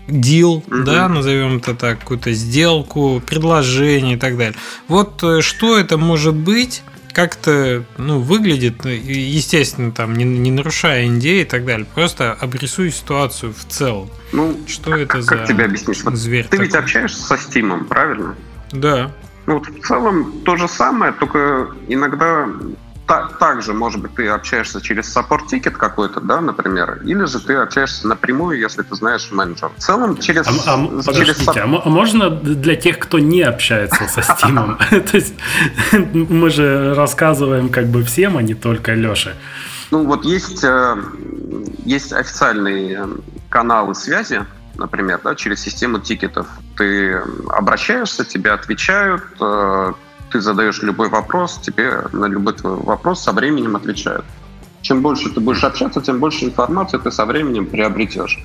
deal, mm-hmm. да, назовем это так, какую-то сделку, предложение и так далее. Вот э, что это может быть, как-то ну, выглядит, ну, естественно, там, не, не нарушая NDA и так далее. Просто обрисуй ситуацию в целом. Ну, что как, это как за как тебе объяснить? Вот зверь ты такой? ведь общаешься со Steam, правильно? Да. Ну, вот в целом то же самое, только иногда так, также, может быть, ты общаешься через support ticket какой-то, да, например, или же ты общаешься напрямую, если ты знаешь менеджер. В целом через... А, а, через подождите, а, а можно для тех, кто не общается со Steam? [LAUGHS] То есть мы же рассказываем как бы всем, а не только Леше. Ну вот есть, э, есть официальные каналы связи, например, да, через систему тикетов. Ты обращаешься, тебе отвечают, э, ты задаешь любой вопрос, тебе на любой твой вопрос со временем отвечают. Чем больше ты будешь общаться, тем больше информации ты со временем приобретешь.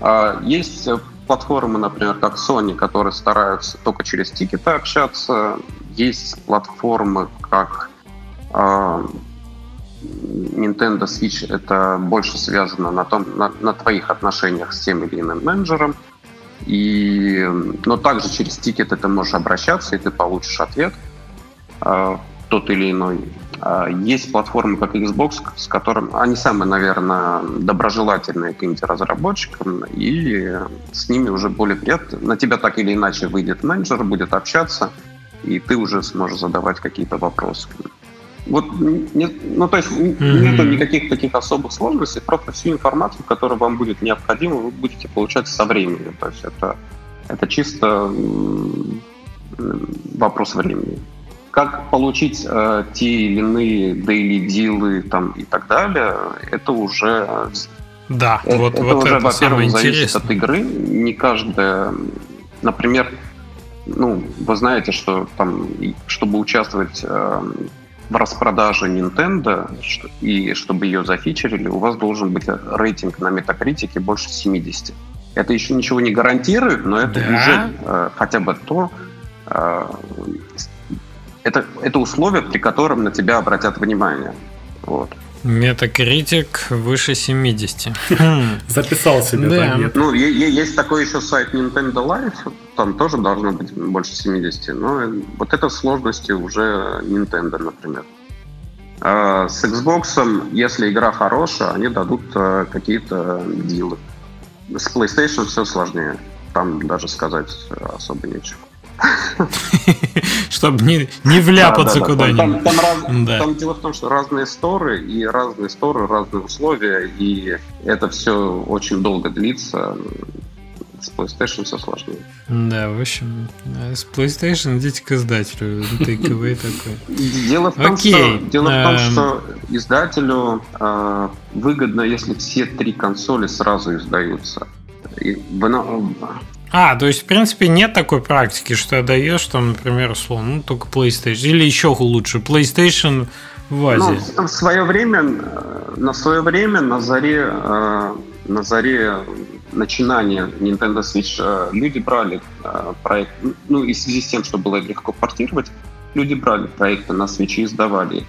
А есть платформы, например, как Sony, которые стараются только через тикеты общаться. Есть платформы, как э, Nintendo Switch, это больше связано на, том, на, на твоих отношениях с тем или иным менеджером. И, но также через тикет ты можешь обращаться, и ты получишь ответ э, тот или иной. Э, есть платформы, как Xbox, с которым они самые, наверное, доброжелательные к инди-разработчикам, и с ними уже более приятно. На тебя так или иначе выйдет менеджер, будет общаться, и ты уже сможешь задавать какие-то вопросы. Вот, нет, ну, то есть mm-hmm. нету никаких таких особых сложностей, просто всю информацию, которая вам будет необходима, вы будете получать со временем. То есть это, это чисто вопрос времени. Как получить э, те или иные daily дилы там, и так далее, это уже... Да, это, вот, это вот уже, это во-первых, зависит от игры. Не каждая... Например, ну, вы знаете, что там, чтобы участвовать э, в распродаже Nintendo, и чтобы ее зафичерили, у вас должен быть рейтинг на метакритике больше 70. Это еще ничего не гарантирует, но это да? уже э, хотя бы то, э, это, это условие, при котором на тебя обратят внимание. Вот. Метакритик выше 70. [LAUGHS] Записал себе, да. Ну, есть такой еще сайт Nintendo Life, там тоже должно быть больше 70, но вот это сложности уже Nintendo, например. А с Xbox, если игра хорошая, они дадут э, какие-то дилы. С PlayStation все сложнее. Там даже сказать особо нечего. [LAUGHS] чтобы не, не вляпаться да, да, куда-нибудь. Там, дело в том, что разные сторы, и разные сторы, разные условия, и это все очень долго длится. С PlayStation все сложнее. Да, в общем, с PlayStation идите к издателю. Takeaway такой. Дело в том, что, дело в том, эм. что издателю э, выгодно, если все три консоли сразу издаются. И, а, то есть, в принципе, нет такой практики, что даешь там, например, условно, ну, только PlayStation. Или еще лучше, PlayStation в Азии. Ну, в свое время, э, на свое время, на заре, э, на заре начинания Nintendo Switch э, люди брали проект, ну, и в связи с тем, что было легко портировать, люди брали проекты на Switch и издавали их.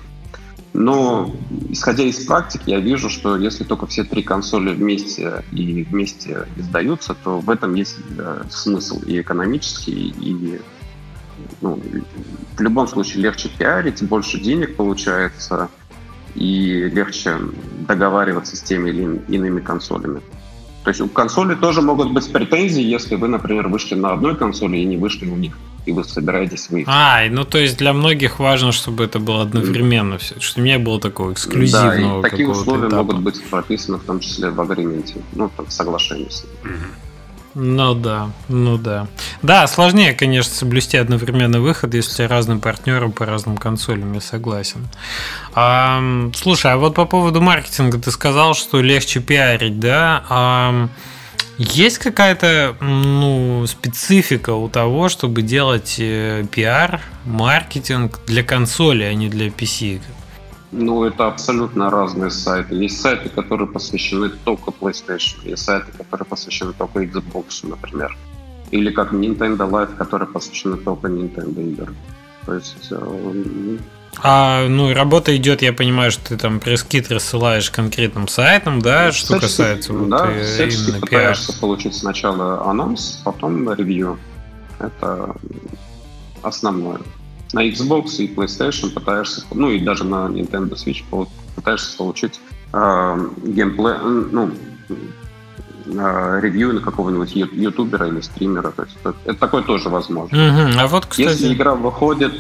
Но, исходя из практики, я вижу, что если только все три консоли вместе и вместе издаются, то в этом есть э, смысл и экономический, и ну, в любом случае легче пиарить, больше денег получается, и легче договариваться с теми или иными консолями. То есть у консоли тоже могут быть претензии, если вы, например, вышли на одной консоли и не вышли у них и вы собираетесь выйти. А, ну то есть для многих важно, чтобы это было одновременно все, что не было такого эксклюзивного. Да, и такие условия этапа. могут быть прописаны в том числе в агременте, ну, в соглашении с ним. Ну да, ну да. Да, сложнее, конечно, соблюсти одновременный выход, если разным партнерам по разным консолям, я согласен. А, слушай, а вот по поводу маркетинга ты сказал, что легче пиарить, да? А, есть какая-то ну, специфика у того, чтобы делать э, пиар, маркетинг для консоли, а не для PC? Ну, это абсолютно разные сайты. Есть сайты, которые посвящены только PlayStation, есть сайты, которые посвящены только Xbox, например. Или как Nintendo Live, которые посвящены только Nintendo игр. То есть э, а, ну, работа идет, я понимаю, что ты там пресс-кит рассылаешь конкретным сайтом, да, что касается вот, да, э, именно пытаешься получить сначала анонс, потом ревью. Это основное. На Xbox и PlayStation пытаешься, ну и даже на Nintendo Switch пытаешься получить э, геймплей, ну, э, ревью на какого-нибудь ютубера или стримера. То есть это, это такое тоже возможно. Угу. А вот, кстати... Если игра выходит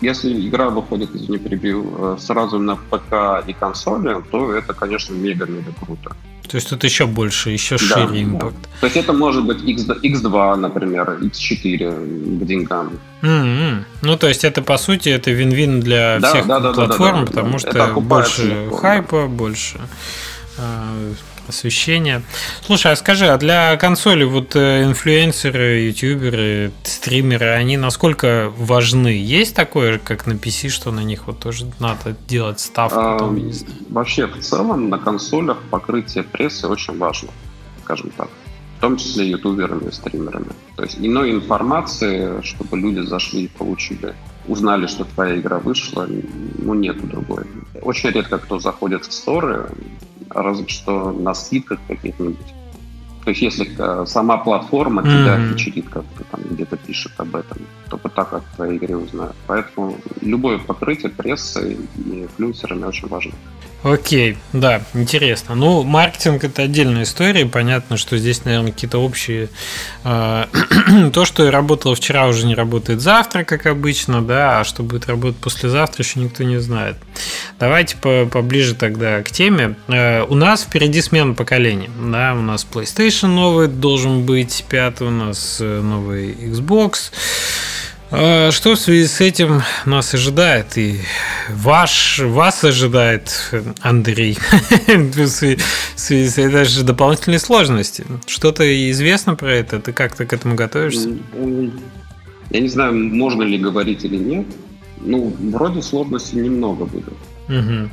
если игра выходит, извини, перебил, э, сразу на ПК и консоли, то это, конечно, мега-мега круто. То есть тут еще больше, еще да, шире импакт. Да. То есть это может быть X, X2, например, X4 к деньгам. Mm-hmm. Ну, то есть это, по сути, это вин-вин для да, всех да, да, платформ, да, да, да, потому да. что больше хайпа, больше э, освещение. Слушай, а скажи, а для консоли вот э, инфлюенсеры, ютуберы, стримеры, они насколько важны? Есть такое, как на PC, что на них вот тоже надо делать ставку? А, там, вообще, в целом, на консолях покрытие прессы очень важно, скажем так. В том числе ютуберами и стримерами. То есть иной информации, чтобы люди зашли и получили узнали, что твоя игра вышла, ну, нету другой. Очень редко кто заходит в сторы, разве что на скидках каких-нибудь. То есть если э, сама платформа mm-hmm. тебя фичерит, как-то там где-то пишет об этом, только так о твоей игре узнают. Поэтому любое покрытие прессы и инфлюенсерами очень важно. Окей, да, интересно. Ну, маркетинг это отдельная история. Понятно, что здесь, наверное, какие-то общие. Э, [CLEARS THROAT] то, что работало вчера, уже не работает завтра, как обычно, да, а что будет работать послезавтра, еще никто не знает. Давайте по поближе тогда к теме. Э, у нас впереди смена поколений. Да, у нас PlayStation новый должен быть, пятый у нас э, новый Xbox. А что в связи с этим нас ожидает и ваш, вас ожидает, Андрей? [LAUGHS] в связи с этим же дополнительные сложности. Что-то известно про это? Ты как-то к этому готовишься? Я не знаю, можно ли говорить или нет. Ну, вроде сложностей немного будет. Угу.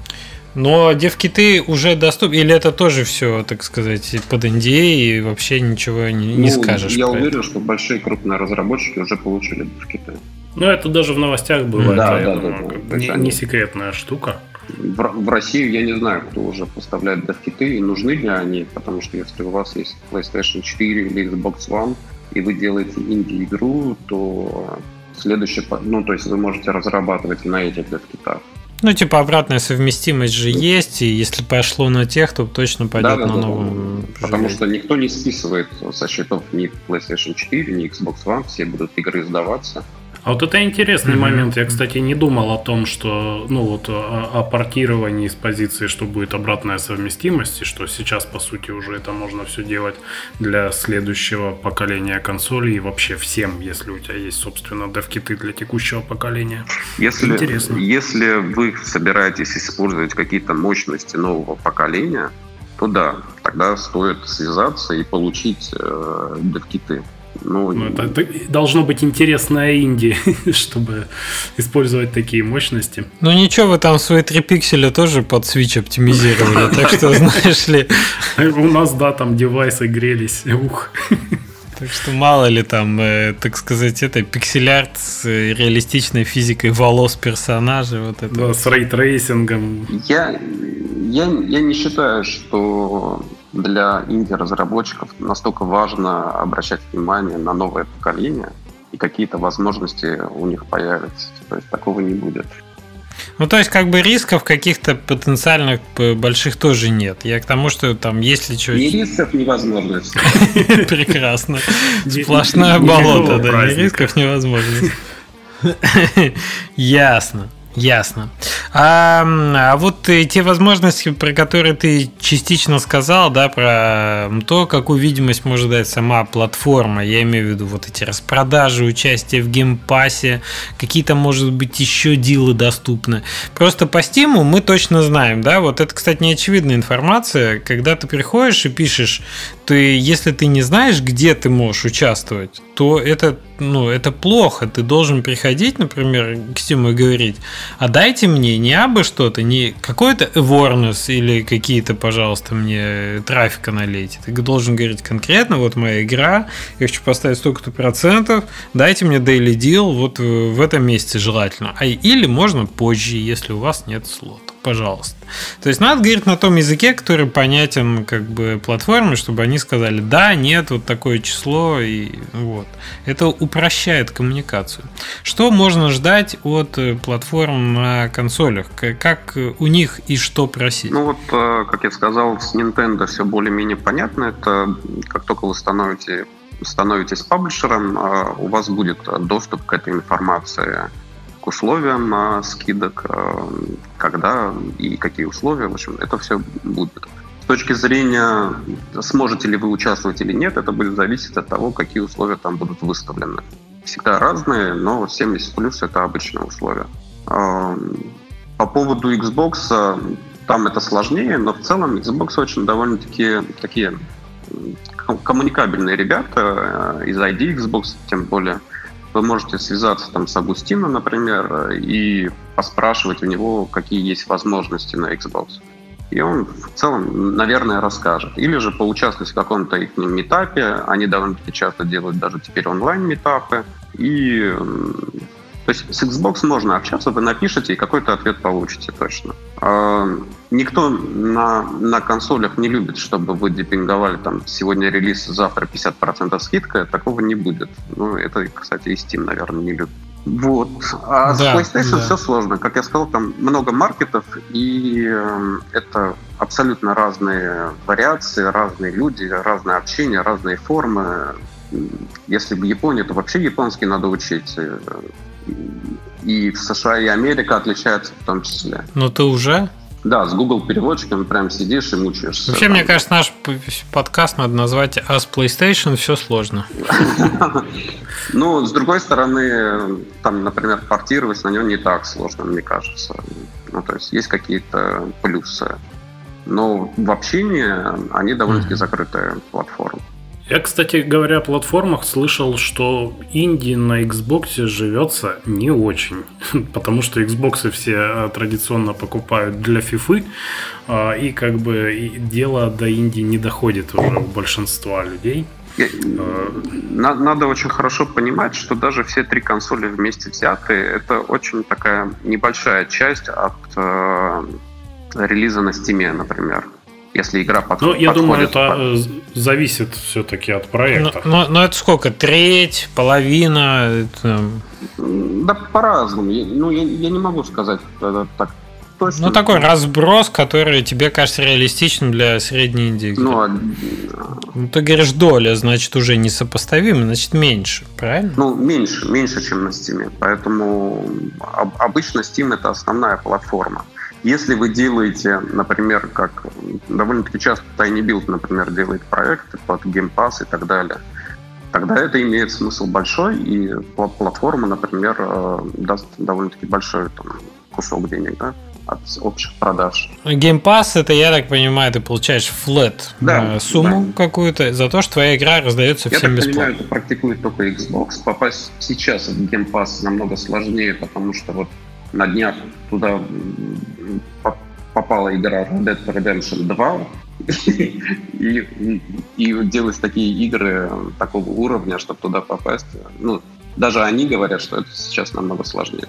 Но девкиты уже доступны, или это тоже все, так сказать, под NDA и вообще ничего не, не ну, скажешь? Я уверен, это. что большие крупные разработчики уже получили девкиты. Ну, это даже в новостях было. Да, да, да, думаю, да, не, не секретная штука. В, в Россию я не знаю, кто уже поставляет девкиты и нужны ли они, потому что если у вас есть PlayStation 4 или Xbox One, и вы делаете инди-игру, то следующее, ну, то есть вы можете разрабатывать на этих девкитах. Ну, типа, обратная совместимость же есть, и если пошло на тех, то точно пойдет да, на да, новом. Да. Потому что никто не списывает со счетов ни PlayStation 4, ни Xbox One, все будут игры сдаваться. А вот это интересный mm-hmm. момент. Я, кстати, не думал о том, что, ну вот, о, о портировании с позиции, что будет обратная совместимость, и что сейчас, по сути, уже это можно все делать для следующего поколения консолей и вообще всем, если у тебя есть, собственно, дев-киты для текущего поколения. Если, Интересно. Если вы собираетесь использовать какие-то мощности нового поколения, то да, тогда стоит связаться и получить э, дев-киты. Ну, ну это, это должно быть интересная инди, [LAUGHS] чтобы использовать такие мощности. Ну ничего, вы там свои 3 пикселя тоже под Switch оптимизировали, [LAUGHS] так что, знаешь ли... У нас, да, там девайсы грелись, ух. Так что мало ли там, э, так сказать, это пиксель-арт с реалистичной физикой волос персонажа. Вот это. Да, с ray tracing ом. Я, я, я не считаю, что для инди-разработчиков настолько важно обращать внимание на новое поколение, и какие-то возможности у них появятся. То есть такого не будет. Ну, то есть, как бы рисков каких-то потенциальных больших тоже нет. Я к тому, что там, если что... Ни рисков, ни возможностей. [LAUGHS] Прекрасно. Сплошное болото, да, ни рисков, ни возможностей. [LAUGHS] Ясно. Ясно. А, а вот те возможности, про которые ты частично сказал, да, про то, какую видимость может дать сама платформа, я имею в виду вот эти распродажи, участие в Game Pass е, какие-то, может быть, еще дилы доступны. Просто по стиму мы точно знаем, да, вот это, кстати, не очевидная информация, когда ты приходишь и пишешь, ты, если ты не знаешь, где ты можешь участвовать, то это, ну, это плохо. Ты должен приходить, например, к Стиму и говорить, а дайте мне не абы что-то, не какой-то awareness или какие-то, пожалуйста, мне трафика налейте. Ты должен говорить конкретно, вот моя игра, я хочу поставить столько-то процентов, дайте мне daily deal вот в этом месяце желательно. А, или можно позже, если у вас нет слота пожалуйста. То есть надо говорить на том языке, который понятен как бы платформе, чтобы они сказали, да, нет, вот такое число, и вот. Это упрощает коммуникацию. Что можно ждать от э, платформ на консолях? Как у них и что просить? Ну вот, э, как я сказал, с Nintendo все более-менее понятно. Это как только вы становите становитесь паблишером, э, у вас будет доступ к этой информации условиям а, скидок, а, когда и какие условия. В общем, это все будет. С точки зрения, сможете ли вы участвовать или нет, это будет зависеть от того, какие условия там будут выставлены. Всегда разные, но 70 плюс это обычные условия. А, по поводу Xbox, там это сложнее, но в целом Xbox очень довольно-таки такие коммуникабельные ребята из ID Xbox, тем более вы можете связаться там с Агустином, например, и поспрашивать у него, какие есть возможности на Xbox. И он в целом, наверное, расскажет. Или же поучаствовать в каком-то их метапе. Они довольно-таки часто делают даже теперь онлайн-метапы. И то есть с Xbox можно общаться, вы напишите и какой-то ответ получите точно. А, никто на, на консолях не любит, чтобы вы депинговали там сегодня релиз, завтра 50% скидка. Такого не будет. Ну, это, кстати, и Steam, наверное, не любит. Вот. А да, с PlayStation да. все сложно. Как я сказал, там много маркетов, и э, это абсолютно разные вариации, разные люди, разное общение, разные формы. Если в Японии, то вообще японский надо учить и в США, и Америка отличаются в том числе. Но ты уже? Да, с Google переводчиком прям сидишь и мучаешься. Вообще, там. мне кажется, наш подкаст надо назвать As PlayStation все сложно. [LAUGHS] Ну, с другой стороны, там, например, портировать на него не так сложно, мне кажется. Ну, то есть есть какие-то плюсы. Но в общении они довольно-таки закрытая платформа. Я, кстати говоря, о платформах слышал, что инди на Xbox живется не очень, [LAUGHS] потому что Xbox все э, традиционно покупают для FIFA, а, и как бы дело до инди не доходит уже у большинства людей. А, надо очень хорошо понимать, что даже все три консоли вместе взятые, это очень такая небольшая часть от э, релиза на Steam, например если игра под, ну, я думаю, это под... Э, зависит все-таки от проекта. Но, но, но это сколько? Треть, половина? Это... Да по-разному. Ну, я, я не могу сказать это так точно. Ну, такой разброс, который тебе кажется реалистичным для средней инди Ну, а... ну, ты говоришь доля, значит, уже несопоставимо, значит, меньше, правильно? Ну, меньше, меньше, чем на Steam. Поэтому обычно Steam это основная платформа. Если вы делаете, например, как довольно-таки часто Tiny Build, например, делает проекты под Game Pass и так далее, тогда это имеет смысл большой, и платформа, например, э, даст довольно-таки большой там, кусок денег, да, от общих продаж. Game Pass это, я так понимаю, ты получаешь флет да, сумму да. какую-то за то, что твоя игра раздается всем я так бесплатно. Понимаю, это практикует только Xbox. Попасть сейчас в Game Pass намного сложнее, потому что вот на днях туда попала игра Red Dead Redemption 2, и, и, и делать такие игры такого уровня, чтобы туда попасть, ну, даже они говорят, что это сейчас намного сложнее.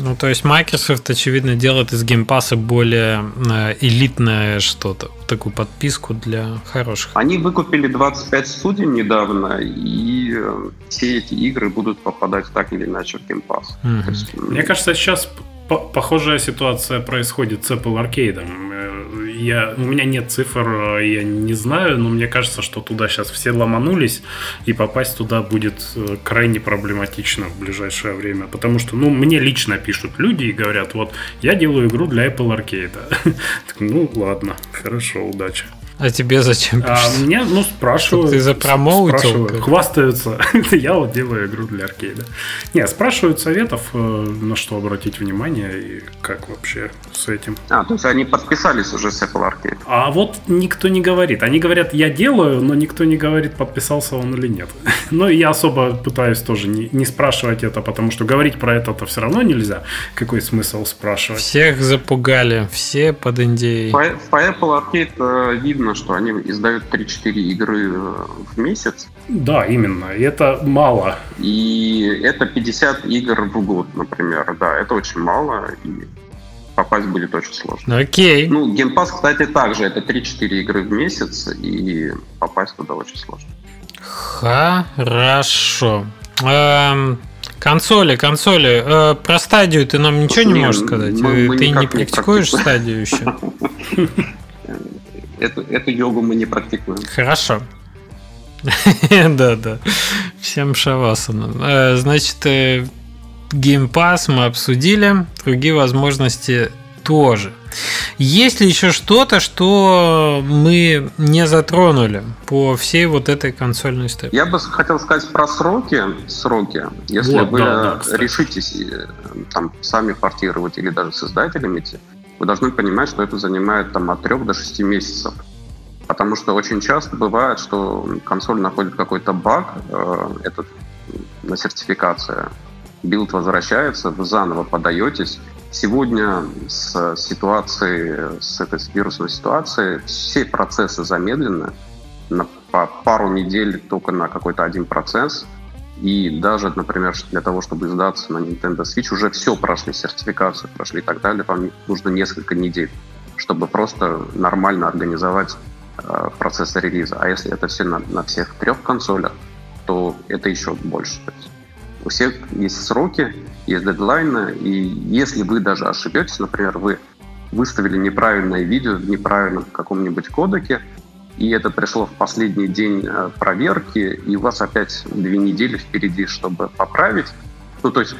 Ну, то есть Microsoft, очевидно, делает из Game Pass а более э, элитное что-то, такую подписку для хороших. Они выкупили 25 студий недавно, и э, все эти игры будут попадать так или иначе в Game Pass. Угу. Есть, Мне кажется, сейчас похожая ситуация происходит с Apple Arcade. Э, я, у меня нет цифр, э, я не знаю, но мне кажется, что туда сейчас все ломанулись, и попасть туда будет э, крайне проблематично в ближайшее время. Потому что, ну, мне лично пишут люди и говорят, вот, я делаю игру для Apple Arcade. [LAUGHS] Ну, ладно, хорошо, удачи. А тебе зачем А мне, ну, спрашивают. Ты запромоутил? Хвастаются. [LAUGHS] Я вот делаю игру для аркейда. Не, спрашивают советов, э, на что обратить внимание и как вообще с этим. А, то есть они подписались уже с Apple Arcade? А вот никто не говорит. Они говорят, я делаю, но никто не говорит, подписался он или нет. [LAUGHS] Но я особо пытаюсь тоже не, не спрашивать это, потому что говорить про это-то все равно нельзя. Какой смысл спрашивать? Всех запугали, все под индией. По, по Apple Arcade э, видно удивительно, что они издают 3-4 игры э, в месяц. Да, именно. И это мало. И это 50 игр в год, например. Да, это очень мало. И попасть будет очень сложно. Окей. Ну, Game Pass, кстати, также. Это 3-4 игры в месяц, и попасть туда очень сложно. Хорошо. Эм, консоли, консоли. Э, про стадию ты нам ничего не, не можешь сказать? Мы, мы ты не практикуешь стадию еще? [LAUGHS] эту, эту йогу мы не практикуем. Хорошо. [LAUGHS] Да, да. Всем шавасана. Э, значит, э, Game Pass мы обсудили, другие возможности тоже. Есть ли еще что-то, что мы не затронули по всей вот этой консольной истории? Я бы хотел сказать про сроки. Сроки. Если вот, вы да, да, решитесь э, там сами портировать или даже с издателями идти, вы должны понимать, что это занимает там, от 3 до 6 месяцев. Потому что очень часто бывает, что консоль находит какой-то баг, э, этот, на сертификация, билд возвращается, вы заново подаетесь. Сегодня с ситуацией, с этой с вирусной ситуацией, все процессы замедлены на по пару недель только на какой-то один процесс – и даже, например, для того, чтобы издаться на Nintendo Switch, уже все прошли, сертификацию прошли и так далее, вам нужно несколько недель, чтобы просто нормально организовать э, процесс релиза. А если это все на, на всех трех консолях, то это еще больше. То есть у всех есть сроки, есть дедлайны, и если вы даже ошибетесь, например, вы выставили неправильное видео в неправильном каком-нибудь кодеке, и это пришло в последний день э, проверки, и у вас опять две недели впереди, чтобы поправить. Ну, то есть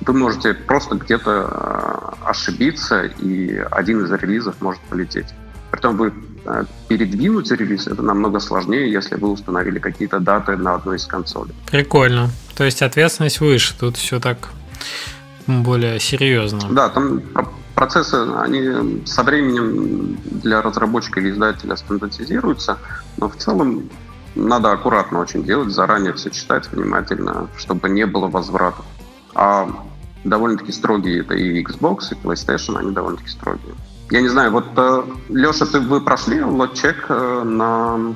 вы можете просто где-то э, ошибиться, и один из релизов может полететь. Притом вы э, передвинуть релиз это намного сложнее, если вы установили какие-то даты на одной из консолей. Прикольно. То есть ответственность выше, тут все так более серьезно. Да, там процессы, они со временем для разработчика или издателя стандартизируются, но в целом надо аккуратно очень делать, заранее все читать внимательно, чтобы не было возврата. А довольно-таки строгие это и Xbox, и PlayStation, они довольно-таки строгие. Я не знаю, вот, э, Леша, ты вы прошли лот-чек э, на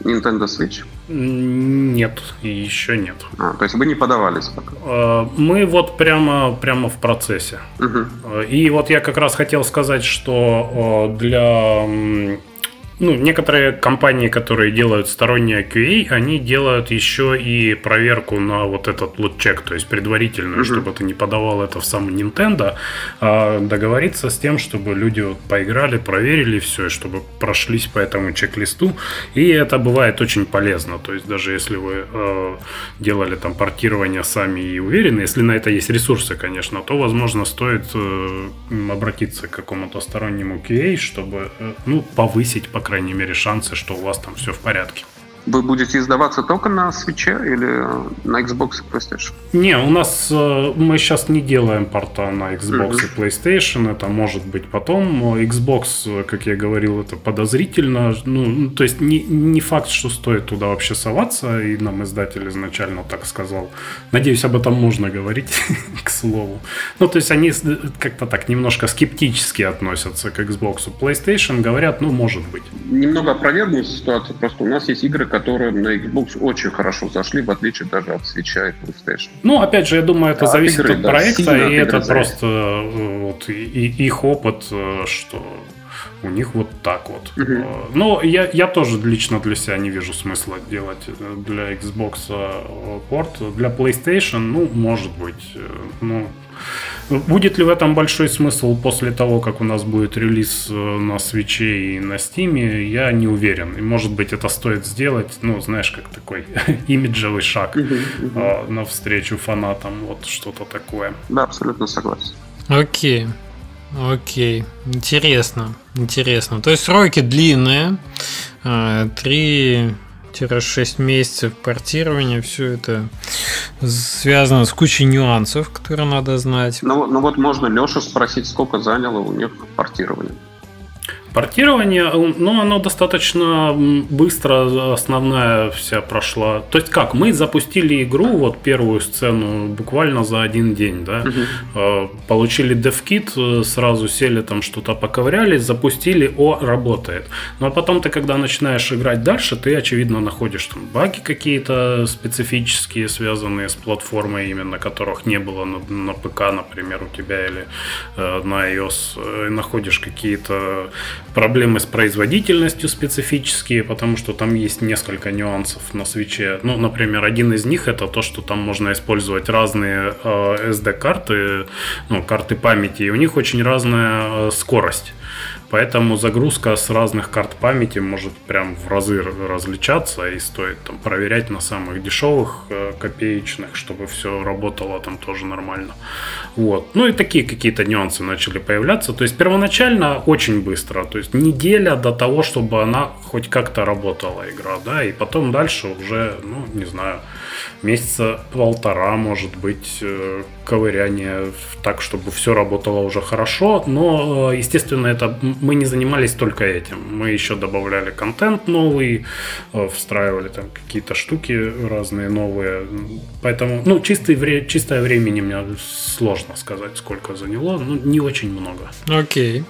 Nintendo Switch? Нет, еще нет. А, то есть вы не подавались пока? Э, мы вот прямо, прямо в процессе. Угу. И вот я как раз хотел сказать, что э, для ну, некоторые компании, которые делают сторонние QA, они делают еще и проверку на вот этот лот-чек, то есть предварительную, mm-hmm. чтобы ты не подавал это в сам Nintendo, а договориться с тем, чтобы люди вот поиграли, проверили все, чтобы прошлись по этому чек-листу. И это бывает очень полезно. То есть даже если вы э, делали там портирование сами и уверены, если на это есть ресурсы, конечно, то, возможно, стоит э, обратиться к какому-то стороннему QA, чтобы э, ну, повысить, по крайней мере, шансы, что у вас там все в порядке. Вы будете издаваться только на свече или на Xbox и PlayStation? Не, у нас э, мы сейчас не делаем порта на Xbox mm-hmm. и PlayStation. Это может быть потом. Xbox, как я говорил, это подозрительно. Ну, ну, то есть не, не факт, что стоит туда вообще соваться. И нам издатель изначально так сказал. Надеюсь, об этом можно говорить, [LAUGHS] к слову. Ну, то есть они как-то так немножко скептически относятся к Xbox. PlayStation говорят, ну, может быть. Немного опровергну ситуацию. Просто у нас есть игры, которые на Xbox очень хорошо зашли, в отличие даже от Switch и PlayStation. Ну, опять же, я думаю, это а зависит от, игры, от проекта, да, и это просто э, вот, и, их опыт, э, что у них вот так вот. Угу. Но я, я тоже лично для себя не вижу смысла делать для Xbox порт. Для PlayStation, ну, может быть. Ну, Будет ли в этом большой смысл после того, как у нас будет релиз э, на свече и на стиме, я не уверен. И может быть это стоит сделать, ну, знаешь, как такой [LAUGHS] имиджевый шаг uh навстречу фанатам, вот что-то такое. Да, абсолютно согласен. Окей. Окей, интересно, интересно. То есть сроки длинные, э, три 6 месяцев портирования, все это связано с кучей нюансов, которые надо знать. Ну, ну вот можно Леша спросить, сколько заняло у них портирование. Портирование, ну, оно достаточно быстро основная вся прошла. То есть как, мы запустили игру, вот первую сцену, буквально за один день, да, угу. получили девкит, э, сразу сели там что-то поковырялись, запустили, о, работает. Но потом ты, когда начинаешь играть дальше, ты, очевидно, находишь там баги какие-то специфические, связанные с платформой, именно которых не было на, на ПК, например, у тебя или э, на iOS, э, находишь какие-то проблемы с производительностью специфические, потому что там есть несколько нюансов на свече. Ну, например, один из них это то, что там можно использовать разные э, SD-карты, ну, карты памяти, и у них очень разная э, скорость. Поэтому загрузка с разных карт памяти может прям в разы различаться и стоит там проверять на самых дешевых э, копеечных, чтобы все работало там тоже нормально. Вот. Ну и такие какие-то нюансы начали появляться. То есть первоначально очень быстро, то есть неделя до того, чтобы она хоть как-то работала игра, да, и потом дальше уже, ну, не знаю, месяца полтора, может быть, э, ковыряние так, чтобы все работало уже хорошо. Но, э, естественно, это мы не занимались только этим. Мы еще добавляли контент новый, э, встраивали там какие-то штуки разные новые. Поэтому, ну, чистый вре- чистое времени мне сложно сказать, сколько заняло. Ну, не очень много. Окей. Okay.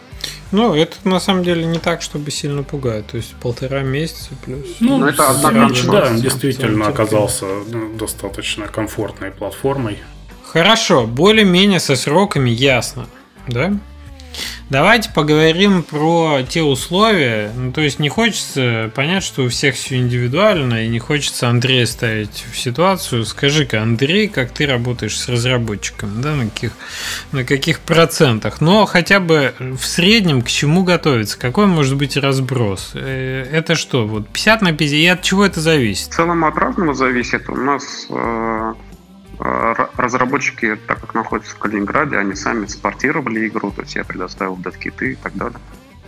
Ну, это на самом деле не так, чтобы сильно пугать. То есть полтора месяца плюс. Ну, ну это однозначно. Да, он действительно оказался ну, достаточно комфортной платформой. Хорошо, более-менее со сроками ясно, да? Давайте поговорим про те условия. Ну, то есть не хочется понять, что у всех все индивидуально, и не хочется Андрея ставить в ситуацию. Скажи-ка, Андрей, как ты работаешь с разработчиком, да, на каких, на каких процентах? Но хотя бы в среднем к чему готовиться? Какой может быть разброс? Э, это что, вот 50 на 50? И от чего это зависит? В целом от разного зависит. У нас э, разработчики, так как находятся в Калининграде, они сами спортировали игру, то есть я предоставил дев-киты и так далее.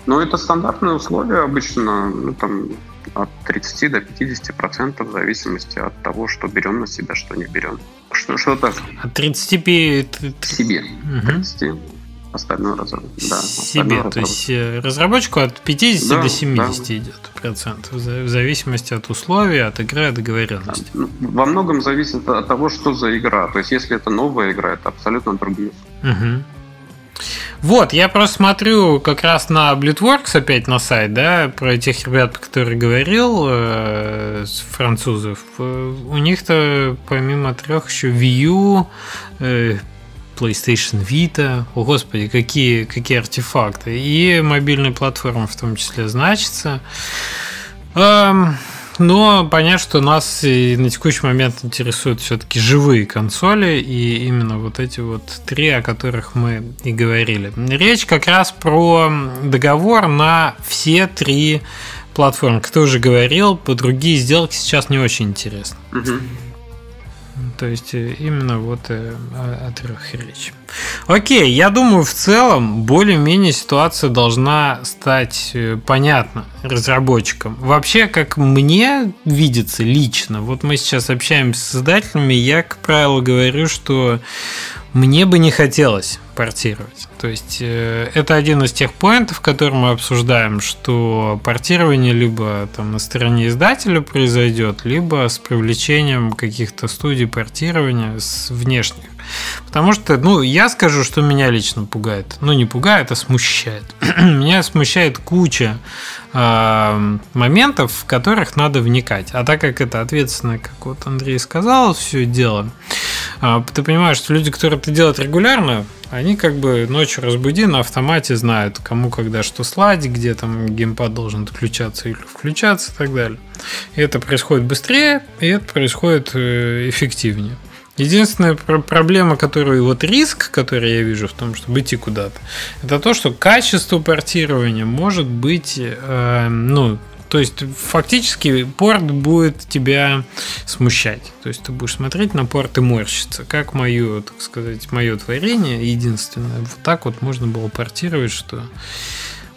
Но это стандартные условия обычно, ну, там, от 30 до 50 процентов в зависимости от того, что берем на себя, что не берем. Что, что-то... От 35... Себе. Угу. 30 остальное раз, да, себе. То есть э, разработчику от 50 да, до 70 да. идет процентов, в зависимости от условий, от игры, от договоренности. Ну, во многом зависит от того, что за игра. То есть, если это новая игра, это абсолютно другие. Угу. Вот, я просто смотрю как раз на Blitworks опять на сайт, да, про тех ребят, которые говорил, э, французов. Э, у них-то помимо трех еще Vue, э, PlayStation Vita. О, господи, какие, какие артефакты. И мобильные платформы в том числе значится. Эм, но понятно, что нас и на текущий момент интересуют все-таки живые консоли, и именно вот эти вот три, о которых мы и говорили. Речь как раз про договор на все три платформы. Кто уже говорил, по другие сделки сейчас не очень интересно. Угу. То есть э, именно вот э, о, трех речь. Окей, я думаю, в целом более-менее ситуация должна стать э, понятна разработчикам. Вообще, как мне видится лично, вот мы сейчас общаемся с создателями, я, как правило, говорю, что мне бы не хотелось портировать. То есть э, это один из тех поинтов, который мы обсуждаем, что портирование либо там на стороне издателя произойдет, либо с привлечением каких-то студий портирования с внешних. Потому что, ну, я скажу, что меня лично пугает. Ну, не пугает, а смущает. [CLEARS THROAT] меня смущает куча э, моментов, в которых надо вникать. А так как это ответственно, как вот Андрей сказал, все дело, э, ты понимаешь, что люди, которые это делают регулярно, они как бы ночью разбуди на автомате знают, кому когда что слать, где там геймпад должен отключаться или включаться и так далее. И это происходит быстрее, и это происходит э, эффективнее. Единственная проблема, которую вот риск, который я вижу в том, чтобы идти куда-то, это то, что качество портирования может быть, э, ну, то есть фактически порт будет тебя смущать. То есть ты будешь смотреть на порт и морщиться. Как мое, так сказать, мое творение единственное. Вот так вот можно было портировать, что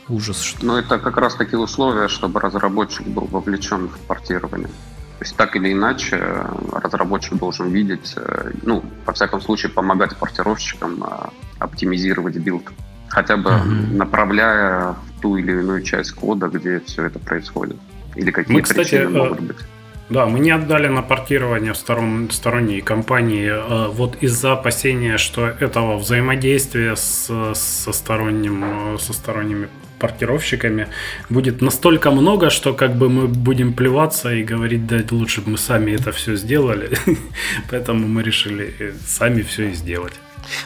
ужас. Что... Ну, это как раз такие условия, чтобы разработчик был вовлечен в портирование. То есть так или иначе разработчик должен видеть, э, ну, во всяком случае, помогать портировщикам э, оптимизировать билд, хотя бы mm-hmm. направляя в ту или иную часть кода, где все это происходит. Или какие Мы, кстати, причины э, могут быть. Да, мы не отдали на портирование в сторон, сторонние компании вот из-за опасения, что этого взаимодействия с, со, сторонним, со сторонними портировщиками будет настолько много, что как бы мы будем плеваться и говорить, да, лучше бы мы сами это все сделали. [LAUGHS] Поэтому мы решили сами все и сделать.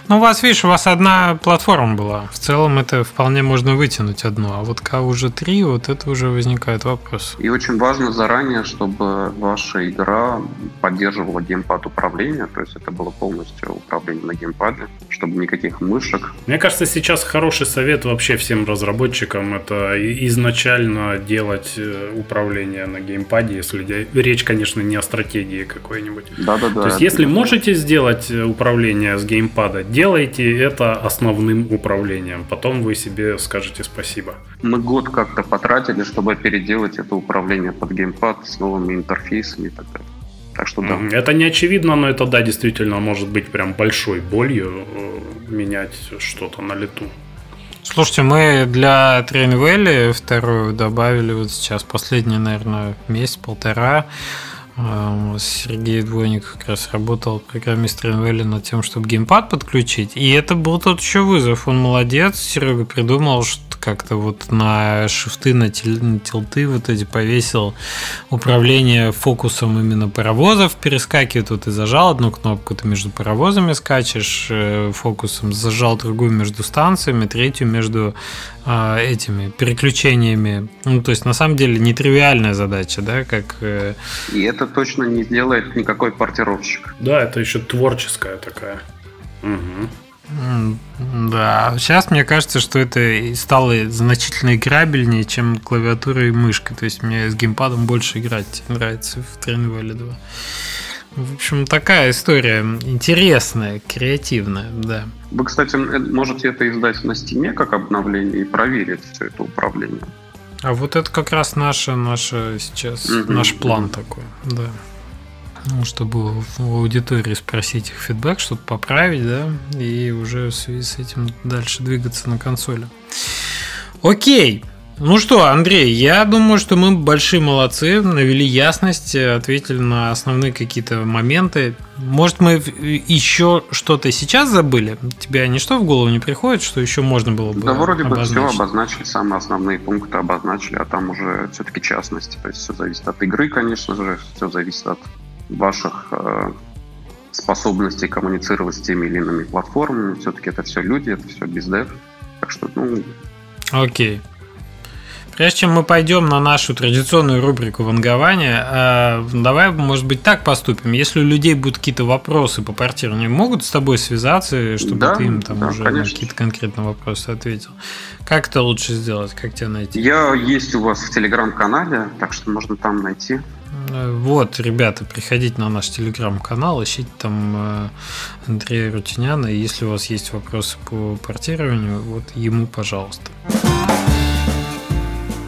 Ну, у вас, видишь, у вас одна платформа была. В целом это вполне можно вытянуть одну. А вот когда уже три, вот это уже возникает вопрос. И очень важно заранее, чтобы ваша игра поддерживала геймпад управления. То есть это было полностью управление на геймпаде, чтобы никаких мышек. Мне кажется, сейчас хороший совет вообще всем разработчикам это изначально делать э, управление на геймпаде, если речь, конечно, не о стратегии какой-нибудь. Да-да-да. То есть, если можете сделать э, управление с геймпадом, надо. Делайте это основным управлением. Потом вы себе скажете спасибо. Мы год как-то потратили, чтобы переделать это управление под геймпад с новыми интерфейсами и так далее. Так что да. Это не очевидно, но это да, действительно может быть прям большой болью э, менять что-то на лету. Слушайте, мы для Train Valley вторую добавили вот сейчас последний, наверное, месяц-полтора Сергей Двойник как раз работал программист Train Valley над тем, чтобы геймпад подключить. И это был тот еще вызов. Он молодец. Серега придумал, что как-то вот на шифты, на, тел, на тилты вот эти повесил управление фокусом именно паровозов перескакивает. Вот ты зажал одну кнопку, ты между паровозами скачешь э, фокусом, зажал другую между станциями, третью между э, этими переключениями. Ну, то есть, на самом деле, нетривиальная задача, да, как... Э... И это точно не сделает никакой портировщик. Да, это еще творческая такая. Угу. Да, сейчас мне кажется, что это стало значительно играбельнее, чем клавиатура и мышка. То есть мне с геймпадом больше играть нравится в Train Valley 2. В общем, такая история интересная, креативная, да. Вы, кстати, можете это издать на стиме как обновление и проверить все это управление. А вот это как раз наше, наше сейчас, угу. наш план такой, да ну, чтобы в аудитории спросить их фидбэк, что-то поправить, да, и уже в связи с этим дальше двигаться на консоли. Окей. Ну что, Андрей, я думаю, что мы большие молодцы, навели ясность, ответили на основные какие-то моменты. Может, мы еще что-то сейчас забыли? Тебе ничто в голову не приходит, что еще можно было бы Да, вроде обозначить? бы все обозначили, самые основные пункты обозначили, а там уже все-таки частности. То есть все зависит от игры, конечно же, все зависит от ваших э, способности коммуницировать с теми или иными платформами. Все-таки это все люди, это все бездев. Так что, ну... Окей. Прежде чем мы пойдем на нашу традиционную рубрику вангования, э, давай, может быть, так поступим. Если у людей будут какие-то вопросы по портированию, могут с тобой связаться, чтобы да, ты им там да, уже на какие-то конкретные вопросы ответил. Как это лучше сделать? Как тебя найти? Я есть у вас в телеграм-канале, так что можно там найти. Э, вот, ребята, приходите на наш телеграм-канал, ищите там э, Андрея Рутиняна. И если у вас есть вопросы по портированию, вот ему, пожалуйста.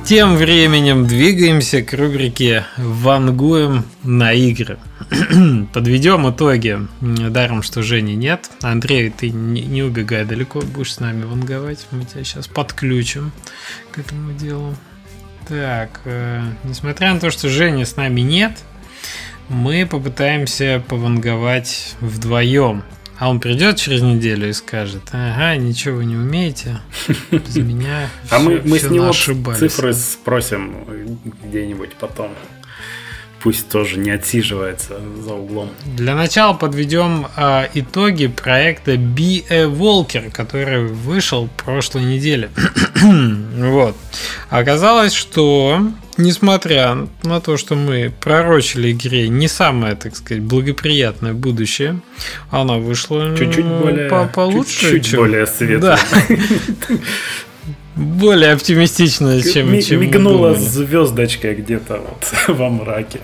Тем временем двигаемся к рубрике «Вангуем на игры». [CLEARS THROAT] Подведем итоги. Даром, что Жени нет. Андрей, ты не, убегай далеко, будешь с нами ванговать. Мы тебя сейчас подключим к этому делу. Так, э, несмотря на то, что Жени с нами нет, мы попытаемся пованговать вдвоем. А он придет через неделю и скажет, ага, ничего вы не умеете, [LAUGHS] без меня А мы, мы с него цифры спросим где-нибудь потом. Пусть тоже не отсиживается за углом. Для начала подведем э, итоги проекта Be a Walker, который вышел прошлой неделе. [CLEARS THROAT] вот. Оказалось, что несмотря на то, что мы пророчили игре не самое, так сказать, благоприятное будущее, она вышла чуть-чуть более по получше, чуть-чуть чем... более светлое. Да. Более оптимистично, чем, Ми- чем Мигнула звездочка где-то вот [LAUGHS] во мраке.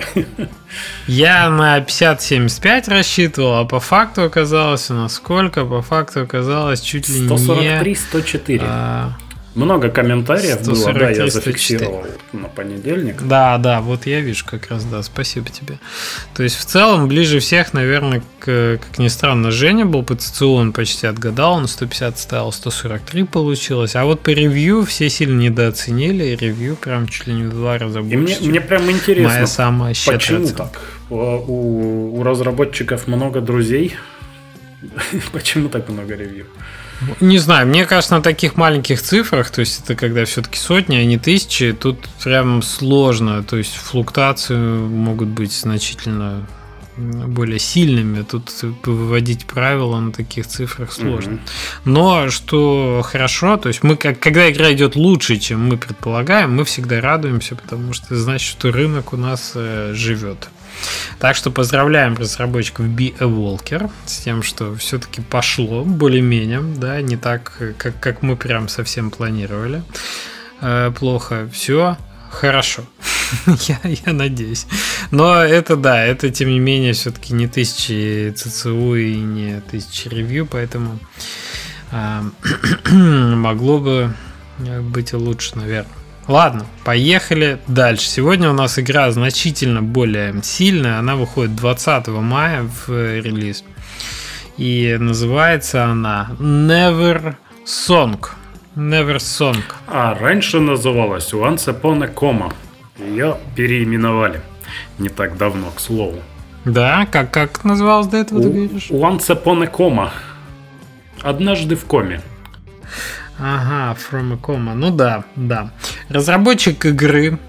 Я на 50-75 рассчитывал, а по факту оказалось у нас сколько? По факту оказалось чуть ли 143, не... 143-104. А... Много комментариев было, да, я зафиксировал на понедельник. Да, да, вот я вижу как раз, да, спасибо тебе. То есть в целом ближе всех, наверное, к, как ни странно, Женя был по ЦЦУ, он почти отгадал, он 150 ставил, 143 получилось, а вот по ревью все сильно недооценили, и ревью прям чуть ли не в два раза больше. И мне, мне прям интересно, моя самая почему оценка. так? У, у разработчиков много друзей, [LAUGHS] почему так много ревью? Не знаю, мне кажется, на таких маленьких цифрах, то есть это когда все-таки сотни, а не тысячи, тут прям сложно. То есть флуктуации могут быть значительно более сильными. Тут выводить правила на таких цифрах сложно. Mm-hmm. Но что хорошо, то есть мы, когда игра идет лучше, чем мы предполагаем, мы всегда радуемся, потому что значит, что рынок у нас э, живет. Так что поздравляем разработчиков Be a Walker с тем, что все-таки пошло более-менее, да, не так, как, как мы прям совсем планировали. Э, плохо. Все хорошо. [LAUGHS] я, я надеюсь. Но это да, это тем не менее все-таки не тысячи ЦЦУ и не тысячи ревью, поэтому э, [CLEARS THROAT] могло бы быть лучше, наверное. Ладно, поехали дальше. Сегодня у нас игра значительно более сильная. Она выходит 20 мая в релиз. И называется она Never Song. Never Song. А раньше называлась Once Upon a Coma. Ее переименовали не так давно, к слову. Да, как, как называлась до этого, ты говоришь? Once Upon a Coma. Однажды в коме. Ага, From a Coma. Ну да, да. Разработчик игры,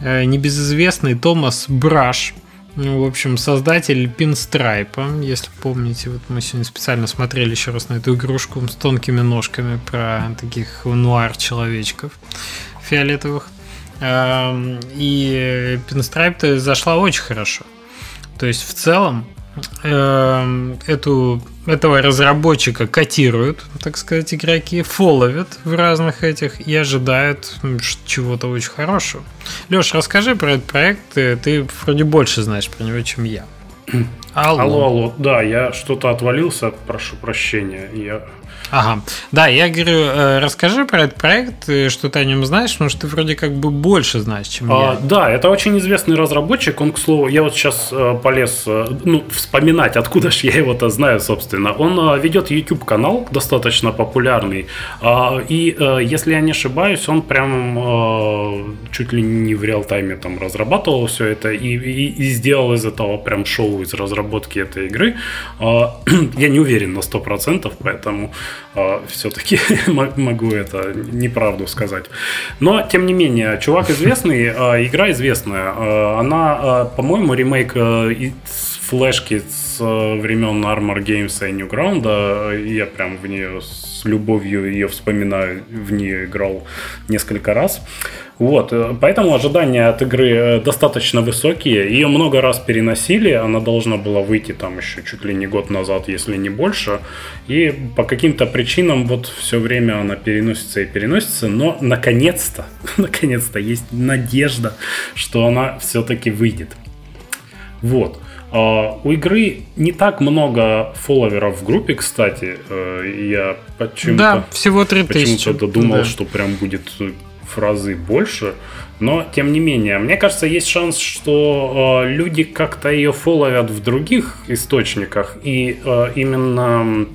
э, небезызвестный Томас Браш, ну, в общем, создатель Пинстрайпа, если помните, вот мы сегодня специально смотрели еще раз на эту игрушку с тонкими ножками про таких нуар-человечков фиолетовых. Эм, и Пинстрайп-то зашла очень хорошо. То есть, в целом, Эм, эту, этого разработчика котируют, так сказать, игроки, фоловят в разных этих и ожидают чего-то очень хорошего. Леш, расскажи про этот проект, ты, ты вроде больше знаешь про него, чем я. [CLEARS THROAT] Алло. алло, алло, да, я что-то отвалился, прошу прощения, я Ага. Да, я говорю, э, расскажи про этот проект, что ты о нем знаешь, потому что ты вроде как бы больше знаешь, чем а, я. Да, это очень известный разработчик. Он, к слову, я вот сейчас э, полез э, ну, вспоминать, откуда же я его-то знаю, собственно. Он ведет YouTube канал, достаточно популярный. А, и, если я не ошибаюсь, он прям чуть ли не в реал-тайме там разрабатывал все это и, и, и сделал из этого прям шоу из разработки этой игры. А, [CLEARS THROAT] я не уверен на 100%, поэтому все-таки [LAUGHS] могу это неправду сказать. Но, тем не менее, чувак известный, а, игра известная. А, она, по-моему, ремейк флешки с времен Armor Games и Newground. Я прям в нее с любовью ее вспоминаю, в нее играл несколько раз. Вот, э, поэтому ожидания от игры э, достаточно высокие. Ее много раз переносили, она должна была выйти там еще чуть ли не год назад, если не больше. И по каким-то причинам вот все время она переносится и переносится, но наконец-то, [LAUGHS] наконец-то есть надежда, что она все-таки выйдет. Вот. Uh, у игры не так много фолловеров в группе, кстати. Uh, я почему-то... Да, всего 3000. Почему-то думал, да. что прям будет в разы больше. Но, тем не менее, мне кажется, есть шанс, что э, люди как-то ее фолловят в других источниках. И э, именно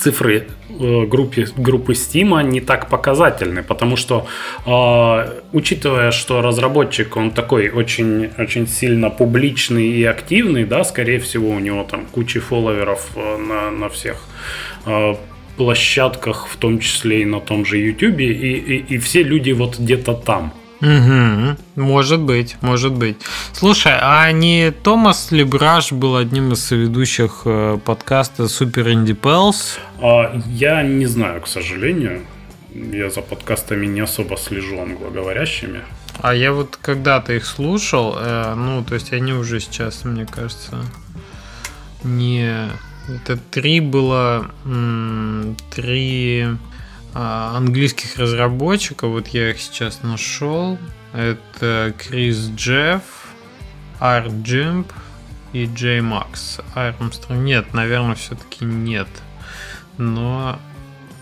цифры э, группы, группы Steam не так показательны, потому что, э, учитывая, что разработчик, он такой очень, очень сильно публичный и активный, да, скорее всего, у него там куча фолловеров э, на, на всех э, площадках, в том числе и на том же YouTube, и, и, и все люди вот где-то там. Угу, может быть, может быть. Слушай, а не Томас Лебраж был одним из ведущих э, подкаста Super Indie Pals? А, я не знаю, к сожалению. Я за подкастами не особо слежу англоговорящими. А я вот когда-то их слушал, э, ну, то есть они уже сейчас, мне кажется, не это три было три а, английских разработчика. Вот я их сейчас нашел. Это Крис Джефф, Арт Джимп и Джей Макс. Армстронг нет, наверное, все-таки нет. Но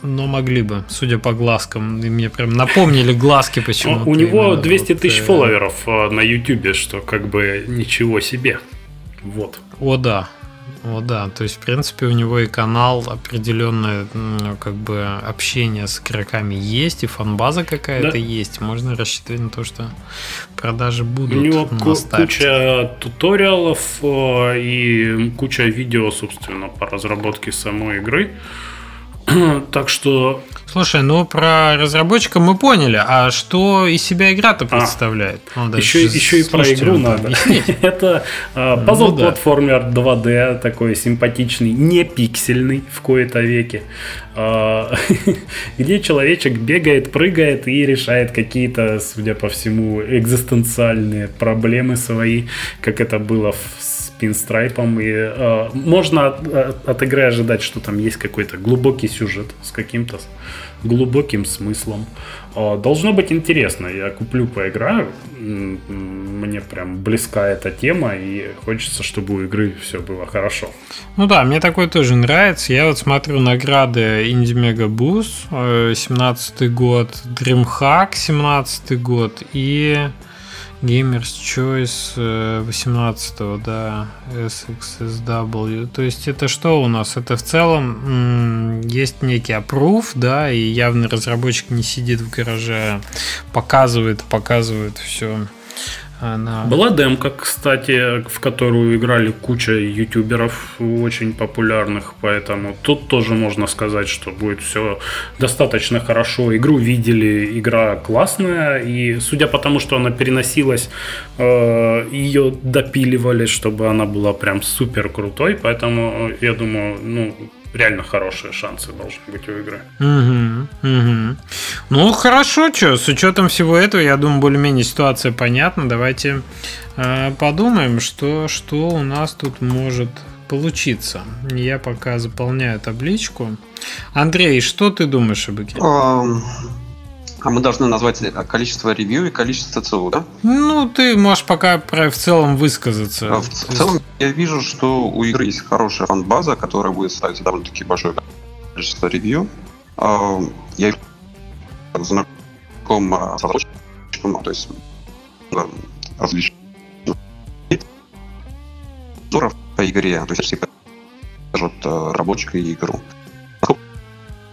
но могли бы, судя по глазкам. И мне прям напомнили глазки почему-то. У него 200 тысяч вот, фолловеров э, на YouTube, что как бы ничего себе. Вот. О, да. О, да, то есть, в принципе, у него и канал определенное, как бы, общение с игроками есть, и фанбаза какая-то да. есть. Можно рассчитывать на то, что продажи будут. У него куча туториалов э, и куча видео, собственно, по разработке самой игры. [CLEARS THROAT] так что Слушай, ну про разработчика мы поняли, а что из себя игра-то а, представляет? [LAUGHS] А, ну, еще, еще и про игру надо. Это пазл-платформер 2D, такой симпатичный, не пиксельный в кои-то веке, а, [LAUGHS] где человечек бегает, прыгает и решает какие-то, судя по всему, экзистенциальные проблемы свои, как это было в пинстрайпом. И э, можно от, от игры ожидать, что там есть какой-то глубокий сюжет с каким-то глубоким смыслом. Э, должно быть интересно. Я куплю, поиграю. Мне прям близка эта тема, и хочется, чтобы у игры все было хорошо. Ну да, мне такой тоже нравится. Я вот смотрю награды Indie Mega Boost 17 год, DreamHack 17 год и Gamers Choice 18 э, да, SXSW. То есть это что у нас? Это в целом есть некий approve, да, и явный разработчик не сидит в гараже, показывает, показывает все она... Была демка, кстати, в которую играли куча ютуберов очень популярных, поэтому тут тоже можно сказать, что будет все достаточно хорошо. Игру видели, игра классная, и судя по тому, что она переносилась, э, ее допиливали, чтобы она была прям супер крутой, поэтому я думаю, ну, реально хорошие шансы должны быть у игры. Угу, угу. Ну, хорошо, что, с учетом всего этого, я думаю, более-менее ситуация понятна. Давайте э, подумаем, что, что у нас тут может получиться. Я пока заполняю табличку. Андрей, что ты думаешь об игре? А мы должны назвать количество ревью и количество ЦУ, да? Ну, ты можешь пока про в целом высказаться. А в, в целом я вижу, что у игры есть хорошая фан-база, которая будет ставить довольно-таки большое количество ревью. А, я знаком с разработчиком, то есть различных по игре, то есть все покажут рабочую игру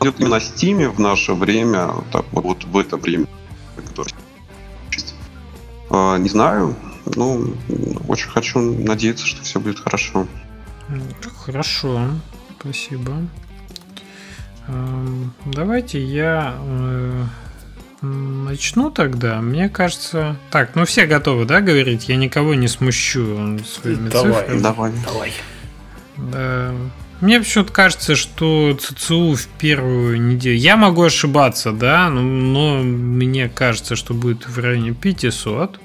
идет именно Steam в наше время, так вот, вот в это время, которое а, не знаю, ну, очень хочу надеяться, что все будет хорошо. Хорошо, спасибо. Давайте я э, начну тогда. Мне кажется... Так, ну все готовы, да, говорить? Я никого не смущу своими давай, цифрами. Давай, давай. Да. Мне почему-то кажется, что ЦЦУ в первую неделю... Я могу ошибаться, да, но, но мне кажется, что будет в районе 500.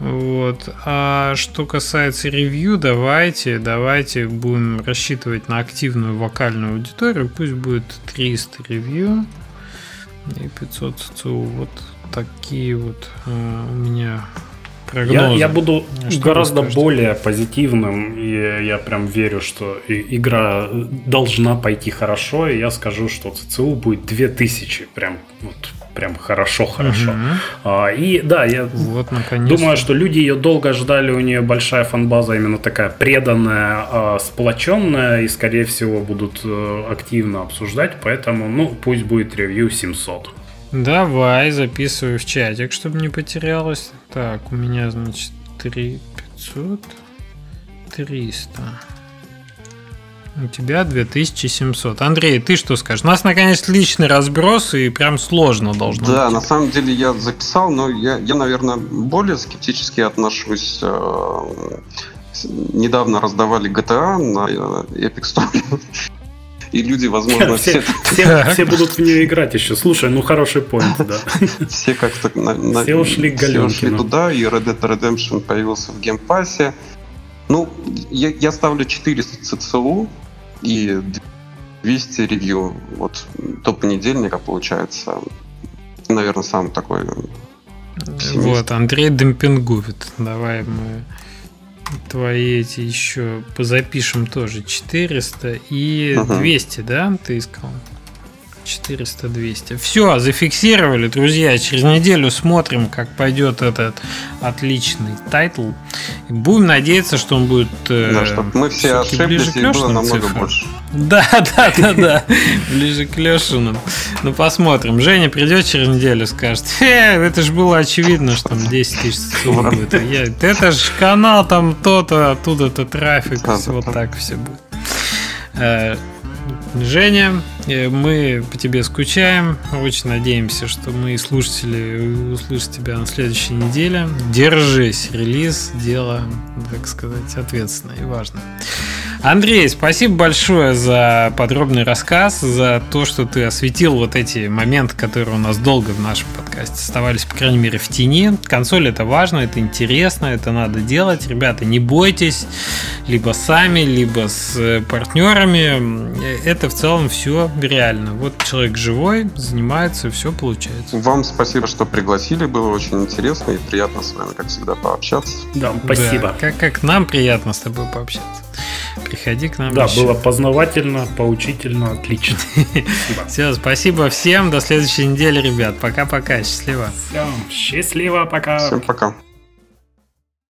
Вот. А что касается ревью, давайте, давайте будем рассчитывать на активную вокальную аудиторию. Пусть будет 300 ревью и 500 ЦЦУ. Вот такие вот э, у меня прогнозы. Я, я буду что гораздо более позитивным, и я прям верю, что игра должна пойти хорошо, и я скажу, что ЦЦУ будет 2000, прям вот прям хорошо-хорошо. Угу. и да, я вот, думаю, что люди ее долго ждали, у нее большая фанбаза именно такая преданная, а, сплоченная, и, скорее всего, будут э, активно обсуждать, поэтому, ну, пусть будет ревью 700. Давай, записываю в чатик, чтобы не потерялось. Так, у меня, значит, 3 500, 300. У тебя 2700. Андрей, ты что скажешь? У нас, наконец, личный разброс, и прям сложно должно да, быть. на самом деле я записал, но я, я наверное, более скептически отношусь. Э, недавно раздавали GTA на э, Epic Store. И люди, возможно, все, все, все будут в нее играть еще. Слушай, ну хороший поинт, да. [LAUGHS] Все как-то все ушли к Все ушли туда, и Red Dead Redemption появился в геймпассе. Ну, я, я ставлю 400 ЦЦУ, и 200 ревью. Вот до понедельника получается, наверное, сам такой. Вот, Андрей демпингует. Давай мы твои эти еще позапишем тоже 400 и uh 200, да, ты искал? 400, 200. Все, зафиксировали, друзья. Через неделю смотрим, как пойдет этот отличный title. Будем надеяться, что он будет... Э, да, чтобы мы все ошиблись и было намного цифрам. больше. Да, да, да, да. Ближе к Лешину. Ну, посмотрим. Женя придет через неделю, скажет, э, это же было очевидно, что там 10 тысяч будет. Это же канал там то-то, оттуда-то трафик. Вот так все будет. Э, Женя, э, мы по тебе скучаем. Очень надеемся, что мы, слушатели, услышат тебя на следующей неделе. Держись, релиз, дело, так сказать, ответственное и важное. Андрей, спасибо большое за подробный рассказ, за то, что ты осветил вот эти моменты, которые у нас долго в нашем подкасте оставались, по крайней мере, в тени. Консоль это важно, это интересно, это надо делать. Ребята, не бойтесь, либо сами, либо с э, партнерами. Это в целом все реально. Вот человек живой, занимается, все получается. Вам спасибо, что пригласили, было очень интересно и приятно с вами, как всегда, пообщаться. Да, спасибо. Да, как, как нам приятно с тобой пообщаться. Приходи к нам. Да, еще. было познавательно, поучительно, отлично. [LAUGHS] Все, спасибо всем. До следующей недели, ребят. Пока-пока. Счастливо. Все, счастливо, пока. Всем пока.